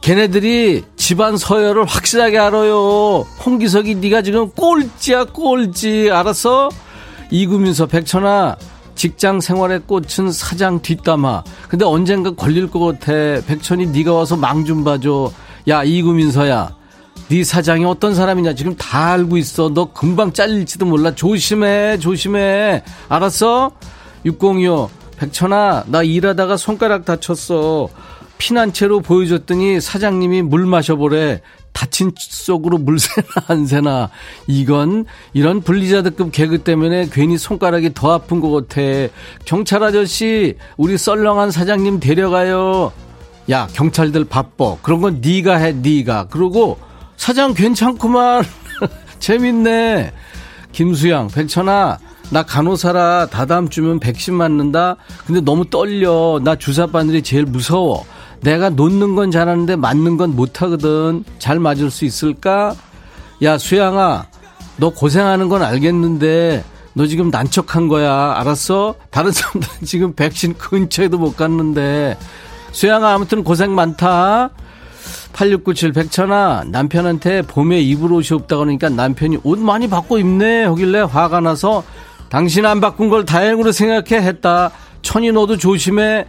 걔네들이 집안 서열을 확실하게 알아요. 홍기석이 네가 지금 꼴찌야 꼴찌. 알았어? 이구민서 백천아 직장 생활에 꽂힌 사장 뒷담화. 근데 언젠가 걸릴 것 같아. 백천이 네가 와서 망 좀 봐줘. 야 이구민서야. 네 사장이 어떤 사람이냐 지금 다 알고 있어. 너 금방 잘릴지도 몰라. 조심해 조심해. 알았어? 602호 백천아 나 일하다가 손가락 다쳤어. 피난 채로 보여줬더니 사장님이 물 마셔보래. 다친 속으로 물 새나 안 새나. 이건 이런 분리자드급 개그 때문에 괜히 손가락이 더 아픈 것 같아. 경찰 아저씨 우리 썰렁한 사장님 데려가요. 야 경찰들 바빠. 그런 건 네가 해 네가. 그러고 사장 괜찮구만. (laughs) 재밌네. 김수영 백천아 나 간호사라 다다음 주면 백신 맞는다. 근데 너무 떨려. 나 주사 바늘이 제일 무서워 내가 놓는 건 잘하는데 맞는 건 못하거든. 잘 맞을 수 있을까? 야, 수양아, 너 고생하는 건 알겠는데, 너 지금 난척한 거야. 알았어? 다른 사람들 (laughs) 지금 백신 근처에도 못 갔는데. 수양아, 아무튼 고생 많다. 8697 백천아 남편한테 봄에 입을 옷이 없다고 그러니까 남편이 옷 많이 바꿔 입네 하길래 화가 나서 당신 안 바꾼 걸 다행으로 생각해 했다 천이 너도 조심해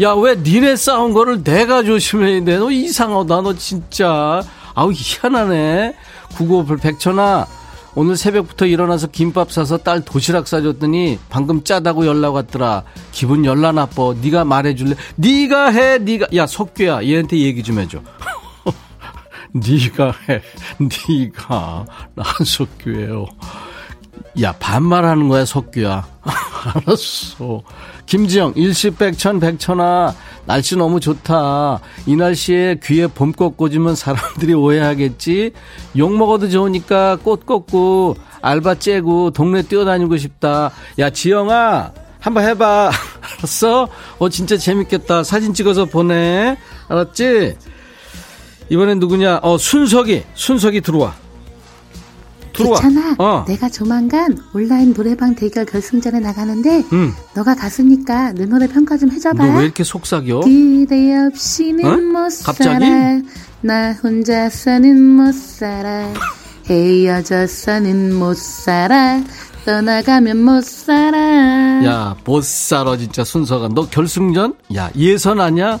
야 왜 니네 싸운 거를 내가 조심해야 돼 너 이상하다 너 진짜 아우 희한하네 958 백천아 오늘 새벽부터 일어나서 김밥 사서 딸 도시락 싸줬더니 방금 짜다고 연락 왔더라. 기분 열나 나빠. 네가 말해줄래? 네가 해. 네가 야 석규야 얘한테 얘기 좀 해줘. (laughs) 네가 해. 네가 난 석규예요. 야 반말하는 거야 석규야. (laughs) 알았어. 김지영 일시백천 백천아 날씨 너무 좋다. 이 날씨에 귀에 봄꽃 꽂으면 사람들이 오해하겠지. 욕 먹어도 좋으니까 꽃 꽂고 알바 째고 동네 뛰어다니고 싶다. 야 지영아 한번 해봐. (laughs) 알았어? 어 진짜 재밌겠다. 사진 찍어서 보내. 알았지? 이번엔 누구냐? 어 순석이 순석이 들어와. 들어와. 괜찮아. 어. 내가 조만간 온라인 노래방 대결 결승전에 나가는데 응. 너가 가수니까 내 노래 평가 좀 해줘봐. 너 왜 이렇게 속삭여? 기대 없이는 어? 못 갑자기? 살아. 나 혼자서는 못 살아. 헤어져서는 못 살아. 떠나가면 못 살아. 야, 못 살아 진짜 순서가. 너 결승전? 야, 예선 아냐?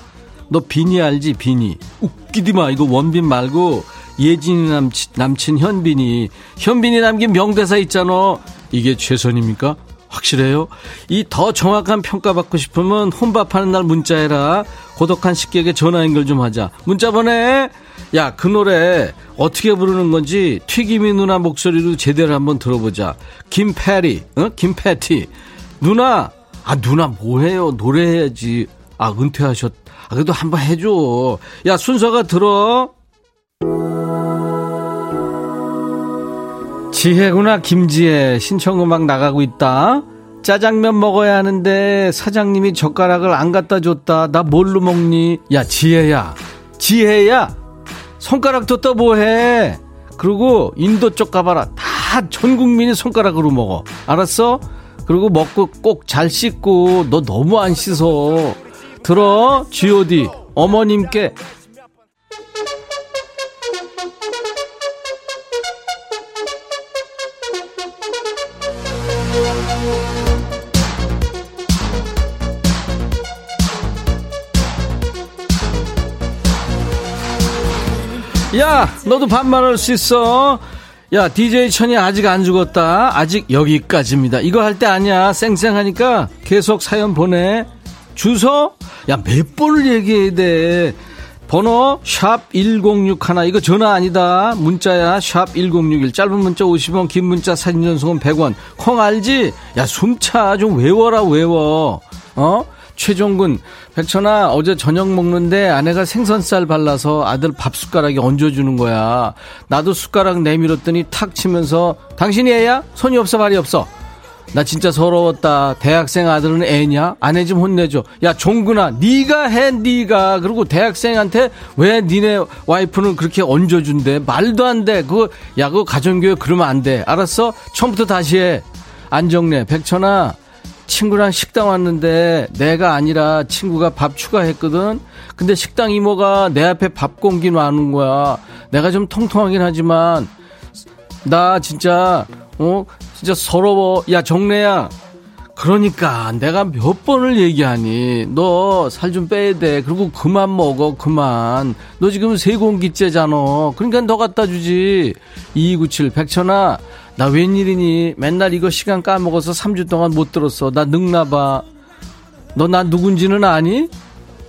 너 비니 알지? 비니. 웃기디 마. 이거 원빈 말고 예진이 남친, 남친 현빈이 현빈이 남긴 명대사 있잖아. 이게 최선입니까? 확실해요? 이 더 정확한 평가 받고 싶으면 혼밥하는 날 문자해라. 고독한 식객에 전화 연결 좀 하자. 문자 보내. 야, 그 노래 어떻게 부르는 건지 튀김이 누나 목소리로 제대로 한번 들어보자. 김패리, 어? 김패티. 누나, 아, 누나 뭐해요? 노래해야지. 아, 은퇴하셨. 아, 그래도 한번 해줘. 야, 순서가 들어. 지혜구나 김지혜. 신청음악 나가고 있다. 짜장면 먹어야 하는데 사장님이 젓가락을 안 갖다 줬다. 나 뭘로 먹니? 야 지혜야. 지혜야! 손가락 뒀다 뭐해? 그리고 인도 쪽 가봐라. 다 전 국민이 손가락으로 먹어. 알았어? 그리고 먹고 꼭 잘 씻고 너 너무 안 씻어. 들어 G.O.D 어머님께 야, 너도 반말할 수 있어. 야, DJ 천이 아직 안 죽었다. 아직 여기까지입니다. 이거 할 때 아니야. 쌩쌩하니까 계속 사연 보내. 주소? 야, 몇 번을 얘기해야 돼. 번호 샵 1061 이거 전화 아니다 문자야 샵 1061 짧은 문자 50원 긴 문자 사진 전송은 100원 콩 알지? 야 숨차 좀 외워라 외워 어? 최종근. 백천아 어제 저녁 먹는데 아내가 생선살 발라서 아들 밥 숟가락에 얹어주는 거야. 나도 숟가락 내밀었더니 탁 치면서 당신이 애야? 손이 없어 발이 없어 나 진짜 서러웠다. 대학생 아들은 애냐? 아내 좀 혼내줘 야 종근아 네가 해 네가. 그리고 대학생한테 왜 니네 와이프는 그렇게 얹어준대? 말도 안돼. 그거 야 그거 가정교육 그러면 안 돼. 알았어? 처음부터 다시 해 안정래. 백천아 친구랑 식당 왔는데 내가 아니라 친구가 밥 추가했거든. 근데 식당 이모가 내 앞에 밥 공기 놔는 거야. 내가 좀 통통하긴 하지만 나 진짜 어 진짜 서러워. 야 정래야. 그러니까 내가 몇 번을 얘기하니 너 살 좀 빼야 돼. 그리고 그만 먹어 그만. 너 지금 세 공기째잖아. 그러니까 너 갖다 주지. 2297 백천아 나 웬일이니? 맨날 이거 시간 까먹어서 3주 동안 못 들었어. 나 늙나봐. 너 나 누군지는 아니?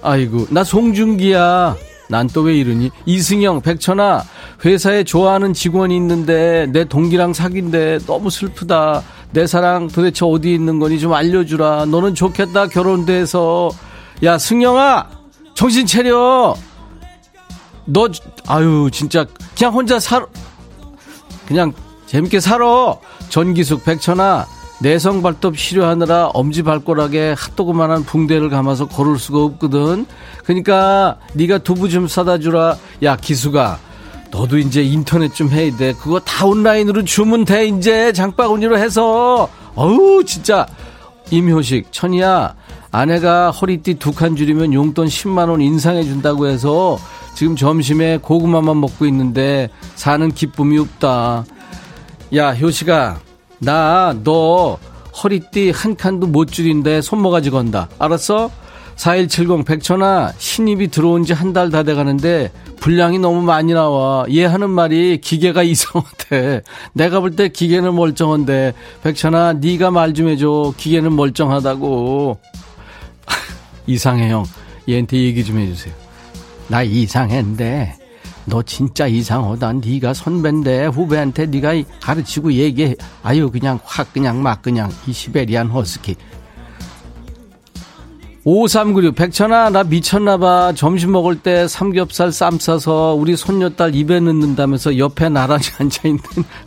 아이고, 나 송중기야. 난 또 왜 이러니? 이승영, 백천아, 회사에 좋아하는 직원이 있는데 내 동기랑 사귄데 너무 슬프다. 내 사랑 도대체 어디 있는 거니 좀 알려주라. 너는 좋겠다, 결혼돼서. 야, 승영아! 정신 차려! 너, 아유, 진짜, 그냥 혼자 살, 그냥 재밌게 살아. 전기숙 백천아 내성 발톱 치료하느라 엄지발가락에 핫도그만한 붕대를 감아서 걸을 수가 없거든. 그러니까 네가 두부 좀 사다 주라. 야 기수가 너도 이제 인터넷 좀 해야 돼. 그거 다 온라인으로 주문 돼 이제 장바구니로 해서. 어우 진짜 임효식 천이야 아내가 허리띠 두 칸 줄이면 용돈 10만 원 인상해 준다고 해서 지금 점심에 고구마만 먹고 있는데 사는 기쁨이 없다. 야 효식아 나 너 허리띠 한 칸도 못 줄인데 손모가지 건다. 알았어? 4170 백천아 신입이 들어온 지 한 달 다 돼가는데 분량이 너무 많이 나와. 얘 하는 말이 기계가 (laughs) 이상하대 내가 볼 때 기계는 멀쩡한데. 백천아 네가 말 좀 해줘. 기계는 멀쩡하다고. (laughs) 이상해 형. 얘한테 얘기 좀 해주세요. 나 이상했는데 너 진짜 이상하다. 네가 선배인데 후배한테 네가 가르치고 얘기해. 아유 그냥 확 그냥 막 그냥 이 시베리안 허스키. 5396 백천아 나 미쳤나봐. 점심 먹을 때 삼겹살 쌈 싸서 우리 손녀딸 입에 넣는다면서 옆에 나란히 (laughs) 앉아있는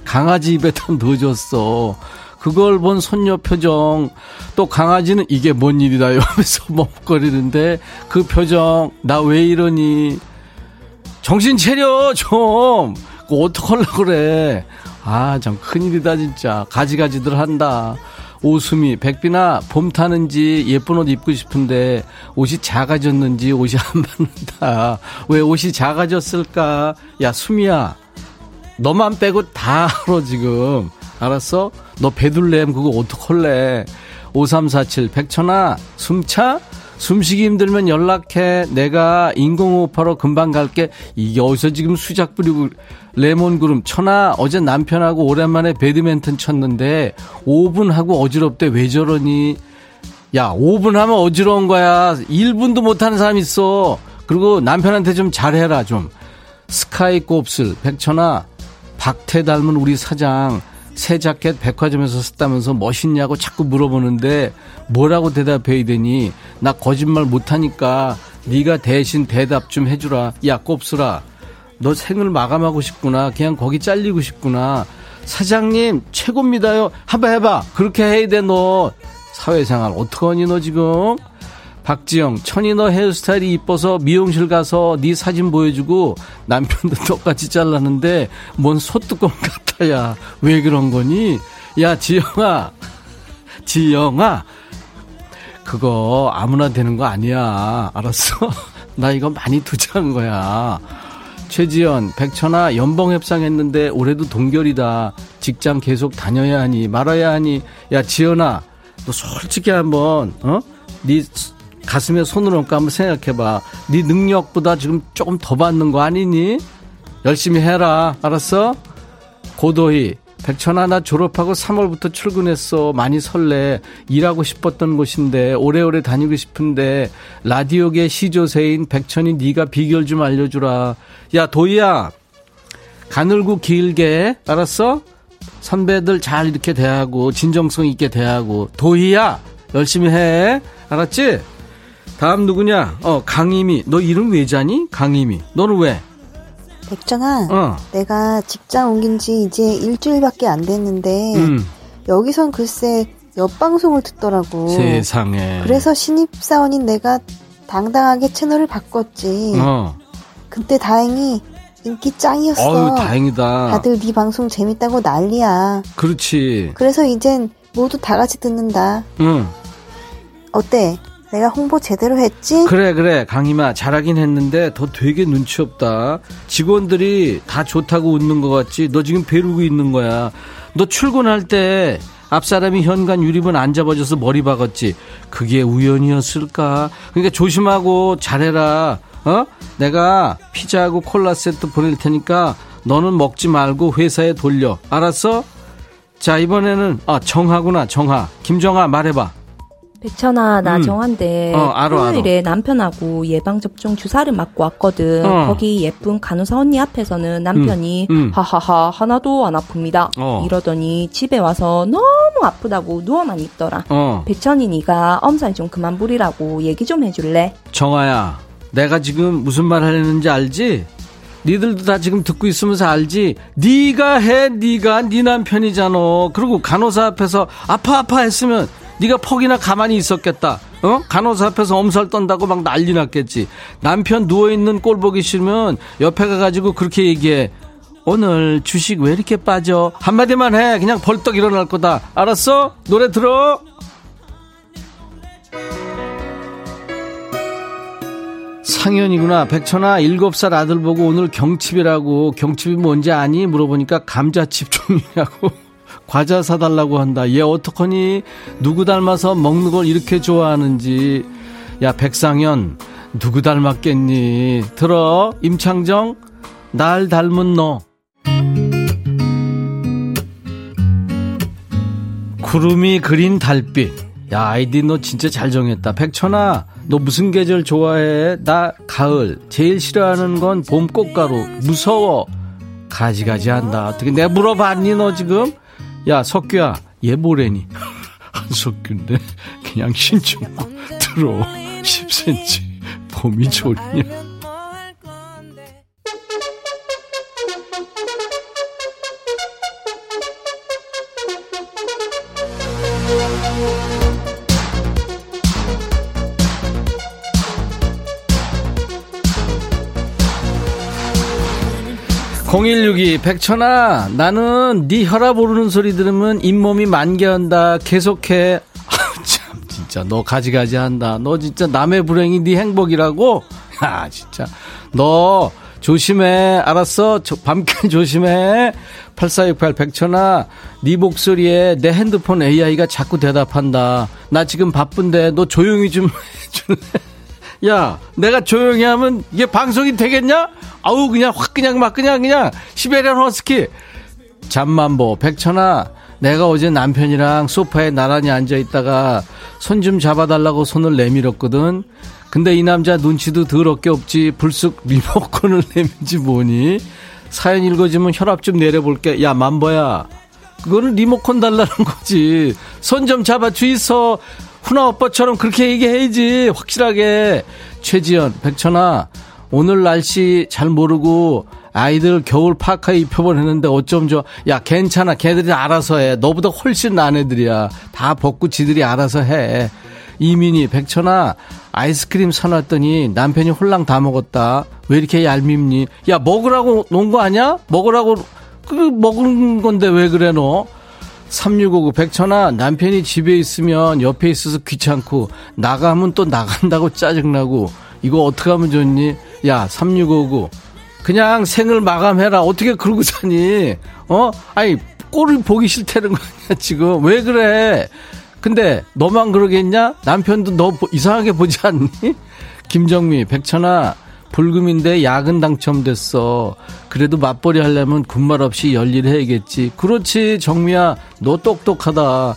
강아지 입에다 넣어줬어. 그걸 본 손녀 표정. 또 강아지는 이게 뭔 일이다. (laughs) 이러면서 먹거리는데 그 표정. 나 왜 이러니 정신 차려 좀 어떡하려고 그래 아 참 큰일이다 진짜 가지가지들 한다 오수미, 백비나 봄 타는지 예쁜 옷 입고 싶은데 옷이 작아졌는지 옷이 안 맞는다. 왜 옷이 작아졌을까? 야, 수미야. 너만 빼고 다 알아, 지금. 알았어? 너 배둘렘 그거 어떡할래? 5347, 백천아, 숨차? 숨쉬기 힘들면 연락해. 내가 인공호흡하러 금방 갈게. 이게 어디서 지금 수작 부리고 레몬구름. 천하 어제 남편하고 오랜만에 배드민턴 쳤는데 5분 하고 어지럽대. 왜 저러니? 야 5분 하면 어지러운 거야. 1분도 못하는 사람 있어. 그리고 남편한테 좀 잘해라 좀. 스카이 곱슬. 백천아 박태 닮은 우리 사장 새 자켓 백화점에서 샀다면서 멋있냐고 자꾸 물어보는데 뭐라고 대답해야 되니 나 거짓말 못하니까 네가 대신 대답 좀 해주라 야 곱슬아 너 생을 마감하고 싶구나. 그냥 거기 잘리고 싶구나. 사장님, 최고입니다요. 한번 해봐. 그렇게 해야 돼, 너. 사회생활, 어떡하니, 너 지금? 박지영, 천이 너 헤어스타일이 이뻐서 미용실 가서 네 사진 보여주고 남편도 (laughs) 똑같이 잘랐는데 뭔 소뚜껑 같아야. 왜 그런 거니? 야, 지영아. 지영아. 그거 아무나 되는 거 아니야. 알았어? (laughs) 나 이거 많이 투자한 거야. 최지연, 백천아, 연봉 협상했는데 올해도 동결이다. 직장 계속 다녀야 하니, 말아야 하니. 야, 지연아, 너 솔직히 한번, 어? 네 가슴에 손을 얹고 한번 생각해봐. 네 능력보다 지금 조금 더 받는 거 아니니? 열심히 해라. 알았어? 고도희, 백천아 나 졸업하고 3월부터 출근했어 많이 설레 일하고 싶었던 곳인데 오래오래 다니고 싶은데 라디오계 시조새인 백천이 네가 비결 좀 알려주라 야 도희야 가늘고 길게 알았어? 선배들 잘 이렇게 대하고 진정성 있게 대하고 도희야 열심히 해 알았지? 다음 누구냐? 어 강희미 너 이름 왜 자니? 강희미 너는 왜? 백정아, 어. 내가 직장 옮긴 지 이제 일주일밖에 안 됐는데 음. 여기선 글쎄 옆방송을 듣더라고. 세상에. 그래서 신입사원인 내가 당당하게 채널을 바꿨지. 어. 그때 다행히 인기 짱이었어. 어유 다행이다. 다들 네 방송 재밌다고 난리야. 그렇지. 그래서 이젠 모두 다 같이 듣는다. 응. 어때? 내가 홍보 제대로 했지? 그래 그래. 강희마 잘하긴 했는데 더 되게 눈치 없다. 직원들이 다 좋다고 웃는 것 같지? 너 지금 배르고 있는 거야. 너 출근할 때 앞사람이 현관 유리문 안 잡아줘서 머리 박았지. 그게 우연이었을까? 그러니까 조심하고 잘해라. 어? 내가 피자하고 콜라 세트 보낼 테니까 너는 먹지 말고 회사에 돌려. 알았어? 자 이번에는 아 정하구나 정하. 김정하 말해봐 백천아 나 음. 정한데 어, 알아, 토요일에 알아. 남편하고 예방접종 주사를 맞고 왔거든 어. 거기 예쁜 간호사 언니 앞에서는 남편이 음. 음. 하하하 하나도 안 아픕니다 어. 이러더니 집에 와서 너무 아프다고 누워만 있더라 어. 백천이 네가 엄살 좀 그만 부리라고 얘기 좀 해줄래? 정아야 내가 지금 무슨 말 하려는지 알지? 니들도 다 지금 듣고 있으면서 알지? 니가 해, 니가 니 남편이잖아. 그리고 간호사 앞에서 아파 아파 했으면 니가 퍽이나 가만히 있었겠다. 어? 간호사 앞에서 엄살 떤다고 막 난리 났겠지. 남편 누워있는 꼴 보기 싫으면 옆에 가가지고 그렇게 얘기해. 오늘 주식 왜 이렇게 빠져? 한마디만 해. 그냥 벌떡 일어날 거다. 알았어? 노래 들어. 상현이구나. 백천아, 일곱 살 아들 보고 오늘 경칩이라고. 경칩이 뭔지 아니? 물어보니까 감자칩 종이라고. (laughs) 과자 사달라고 한다. 얘 어떡하니? 누구 닮아서 먹는 걸 이렇게 좋아하는지. 야, 백상현, 누구 닮았겠니? 들어, 임창정, 날 닮은 너. 구름이 그린 달빛. 야, 아이디 너 진짜 잘 정했다. 백천아, 너 무슨 계절 좋아해? 나 가을. 제일 싫어하는 건 봄 꽃가루. 무서워. 가지가지 한다. 어떻게 내가 물어봤니, 너 지금? 야, 석규야, 얘 뭐래니? (laughs) 한석규인데, 그냥 신청고 들어. 10cm. 봄이 좋냐? (0162) 백천아 나는 네 혈압 오르는 소리 들으면 잇몸이 만개한다. 계속해. (laughs) 참 진짜. 너 가지가지 한다. 너 진짜 남의 불행이 네 행복이라고? 야 진짜. 너 조심해. 알았어? 밤늦게 (laughs) 조심해. 8468 백천아 네 목소리에 내 핸드폰 AI가 자꾸 대답한다. 나 지금 바쁜데 너 조용히 좀 (laughs) 해줄래 야 내가 조용히 하면 이게 방송이 되겠냐? 아우 그냥 확 그냥 막 그냥 그냥. 시베리안 허스키. 잠만보 백천아. 내가 어제 남편이랑 소파에 나란히 앉아 있다가 손 좀 잡아달라고 손을 내밀었거든. 근데 이 남자 눈치도 더럽게 없지. 불쑥 리모컨을 (laughs) 내밀지 뭐니? 사연 읽어주면 혈압 좀 내려볼게. 야 만보야. 그거는 리모컨 달라는 거지. 손 좀 잡아 주이소 훈아 오빠처럼 그렇게 얘기해야지 확실하게 최지연 백천아 오늘 날씨 잘 모르고 아이들 겨울 파카 입혀버렸는데 어쩜 좋아. 야, 괜찮아. 걔들이 알아서 해. 너보다 훨씬 나은 애들이야. 다 벗고 지들이 알아서 해. 이민희, 백천아, 아이스크림 사놨더니 남편이 홀랑 다 먹었다. 왜 이렇게 얄밉니? 야, 먹으라고 놓은 거 아니야? 먹으라고, 그, 먹은 건데 왜 그래, 너? 3659 백천아 남편이 집에 있으면 옆에 있어서 귀찮고 나가면 또 나간다고 짜증나고 이거 어떻게 하면 좋니? 야, 3659. 그냥 생을 마감해라. 어떻게 그러고 사니? 어? 아니, 꼴을 보기 싫다는 거 아니야, 지금. 왜 그래? 근데 너만 그러겠냐? 남편도 너 이상하게 보지 않니? 김정미, 백천아, 불금인데 야근 당첨됐어. 그래도 맞벌이 하려면 군말 없이 열일 해야겠지. 그렇지, 정미야. 너 똑똑하다.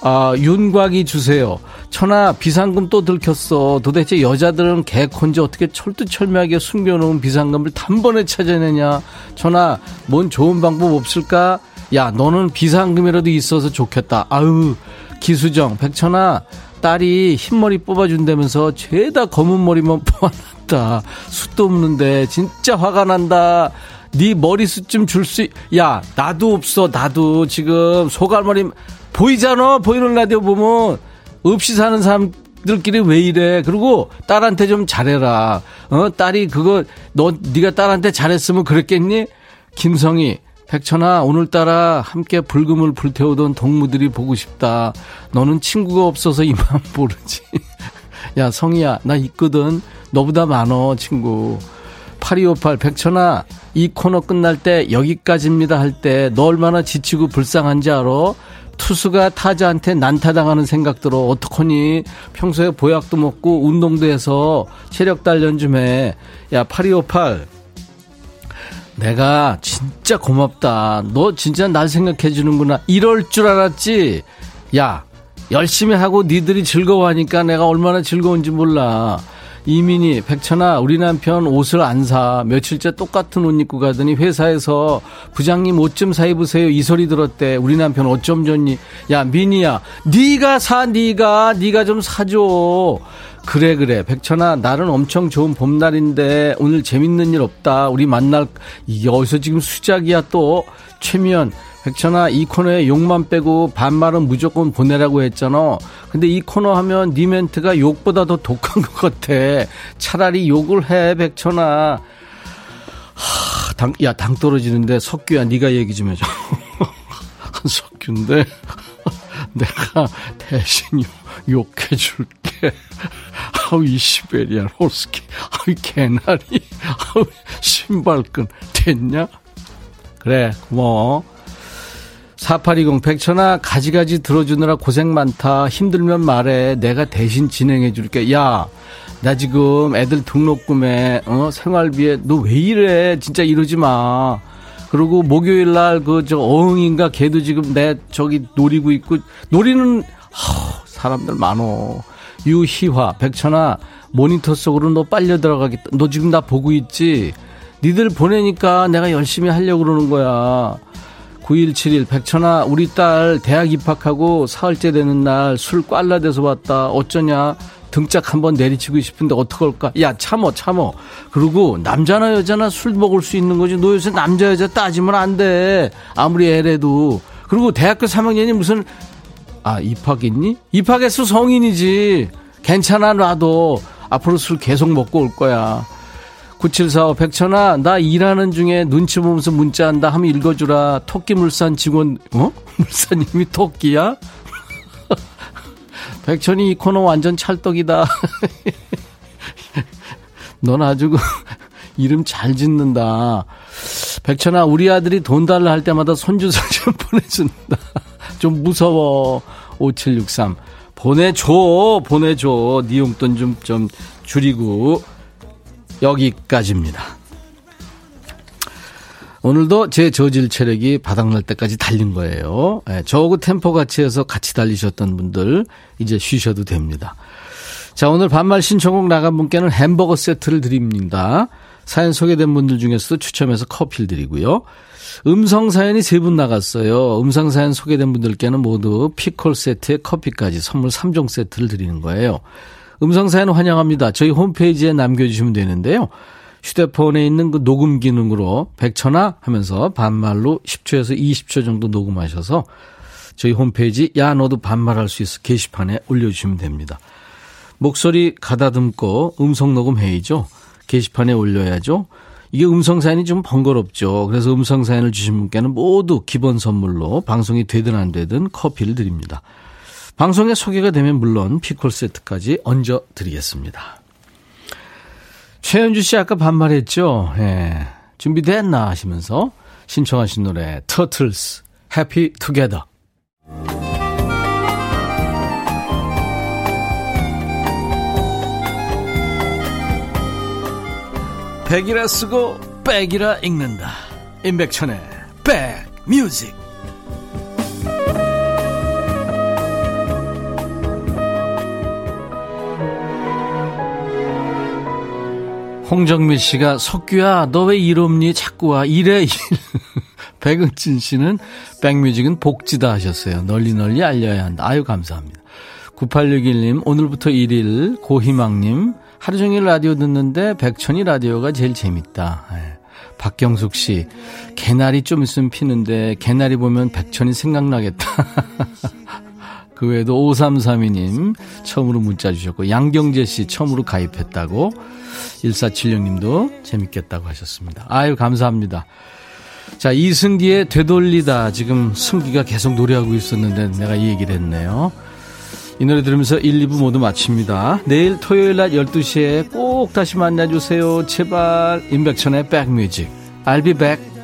아, 윤곽이 주세요. 천하 비상금 또 들켰어. 도대체 여자들은 개콘지 어떻게 철두철미하게 숨겨놓은 비상금을 단번에 찾아내냐. 천하 뭔 좋은 방법 없을까? 야 너는 비상금이라도 있어서 좋겠다. 아유 기수정 백천아 딸이 흰머리 뽑아준다면서 죄다 검은 머리만 (laughs) 뽑아놨다. 숱도 없는데 진짜 화가 난다. 네 머리숱 좀 줄 수, 야, 나도 없어, 나도 지금 소갈머리 보이잖아, 보이는 라디오 보면 없이 사는 사람들끼리 왜 이래? 그리고 딸한테 좀 잘해라. 어, 딸이 그거 너 네가 딸한테 잘했으면 그랬겠니? 김성희 백천아 오늘따라 함께 불금을 불태우던 동무들이 보고 싶다. 너는 친구가 없어서 이만 (laughs) 모르지. 야 성희야 나 있거든. 너보다 많어 친구. 8258 백천아 이 코너 끝날 때 여기까지입니다 할 때 너 얼마나 지치고 불쌍한지 알아? 투수가 타자한테 난타당하는 생각 들어 어떡하니 평소에 보약도 먹고 운동도 해서 체력 단련 좀 해. 야 8258 내가 진짜 고맙다. 너 진짜 날 생각해 주는구나. 이럴 줄 알았지. 야 열심히 하고 니들이 즐거워하니까 내가 얼마나 즐거운지 몰라. 이민희, 백천아, 우리 남편 옷을 안 사. 며칠째 똑같은 옷 입고 가더니 회사에서 부장님 옷 좀 사 입으세요. 이 소리 들었대. 우리 남편 어쩜 좋니? 야, 민희야, 네가 사, 네가, 네가 좀 사줘. 그래 그래. 백천아 날은 엄청 좋은 봄날인데 오늘 재밌는 일 없다. 우리 만날 어디서 지금 수작이야 또. 최미연 백천아 이 코너에 욕만 빼고 반말은 무조건 보내라고 했잖아. 근데 이 코너 하면 니 멘트가 욕보다 더 독한 것 같아. 차라리 욕을 해 백천아. 하, 당, 야, 당 떨어지는데 석규야, 네가 얘기 좀 해줘. (laughs) 석규인데 (laughs) 내가 대신 욕 해줄게. 아우 이 시베리안 호스키, 아우 개나리, 아우 신발끈 됐냐? 그래 고마워. 4820 백천아 가지가지 들어주느라 고생 많다. 힘들면 말해. 내가 대신 진행해 줄게. 야, 나 지금 애들 등록금에 어 생활비에 너 왜 이래? 진짜 이러지 마. 그리고 목요일 날 그 저 어흥인가 걔도 지금 내 저기 노리고 있고 노리는 하, 사람들 많어. 유희화, 백천아, 모니터 속으로 너 빨려 들어가겠다. 너 지금 나 보고 있지? 니들 보내니까 내가 열심히 하려고 그러는 거야. 9171, 백천아, 우리 딸 대학 입학하고 사흘째 되는 날 술 꽐라대서 왔다. 어쩌냐? 등짝 한번 내리치고 싶은데 어떡할까? 야, 참어, 참어. 그리고 남자나 여자나 술 먹을 수 있는 거지. 너 요새 남자, 여자 따지면 안 돼. 아무리 애래도. 그리고 대학교 3학년이 무슨 아, 입학했니? 입학했어 성인이지. 괜찮아, 놔도. 앞으로 술 계속 먹고 올 거야. 9745 백천아, 나 일하는 중에 눈치 보면서 문자한다 하면 읽어주라. 토끼 물산 직원, 어? (laughs) 물산님이 토끼야? (laughs) 백천이 이 코너 완전 찰떡이다. (laughs) 넌 아주 그 이름 잘 짓는다. 백천아, 우리 아들이 돈 달라 할 때마다 손주 사진 (laughs) 보내준다. 좀 무서워. 5763. 보내줘, 보내줘. 니 용돈 좀, 좀 줄이고. 여기까지입니다. 오늘도 제 저질 체력이 바닥날 때까지 달린 거예요. 네, 저하고 템포 같이 해서 같이 달리셨던 분들, 이제 쉬셔도 됩니다. 자, 오늘 반말 신청곡 나간 분께는 햄버거 세트를 드립니다. 사연 소개된 분들 중에서도 추첨해서 커피를 드리고요. 음성 사연이 세 분 나갔어요. 음성 사연 소개된 분들께는 모두 피콜 세트에 커피까지 선물 3종 세트를 드리는 거예요. 음성 사연 환영합니다. 저희 홈페이지에 남겨주시면 되는데요. 휴대폰에 있는 그 녹음 기능으로 100초나 하면서 반말로 10초에서 20초 정도 녹음하셔서 저희 홈페이지 야 너도 반말할 수 있어 게시판에 올려주시면 됩니다. 목소리 가다듬고 음성 녹음 회의죠. 게시판에 올려야죠. 이게 음성 사연이 좀 번거롭죠. 그래서 음성 사연을 주신 분께는 모두 기본 선물로 방송이 되든 안 되든 커피를 드립니다. 방송에 소개가 되면 물론 피콜 세트까지 얹어 드리겠습니다. 최현주 씨 아까 반말했죠? 예. 준비됐나 하시면서 신청하신 노래 터틀스 해피 투게더 백이라 쓰고 백이라 읽는다. 임백천의 백뮤직. 홍정미 씨가 석규야 너 왜 이럽니 자꾸 와 이래 (laughs) 백은진 씨는 백뮤직은 복지다 하셨어요. 널리 널리 알려야 한다. 아유 감사합니다. 9861님 오늘부터 1일 고희망님 하루 종일 라디오 듣는데 백천이 라디오가 제일 재밌다. 예. 박경숙 씨, 개나리 좀 있으면 피는데 개나리 보면 백천이 생각나겠다. (laughs) 그 외에도 5332님 처음으로 문자 주셨고 양경재 씨 처음으로 가입했다고 1476님도 재밌겠다고 하셨습니다. 아유 감사합니다. 자 이승기의 되돌리다 지금 승기가 계속 노래하고 있었는데 내가 이 얘기를 했네요. 이 노래 들으면서 1, 2부 모두 마칩니다. 내일 토요일 낮 12시에 꼭 다시 만나주세요. 제발. 임백천의 백뮤직. I'll be back.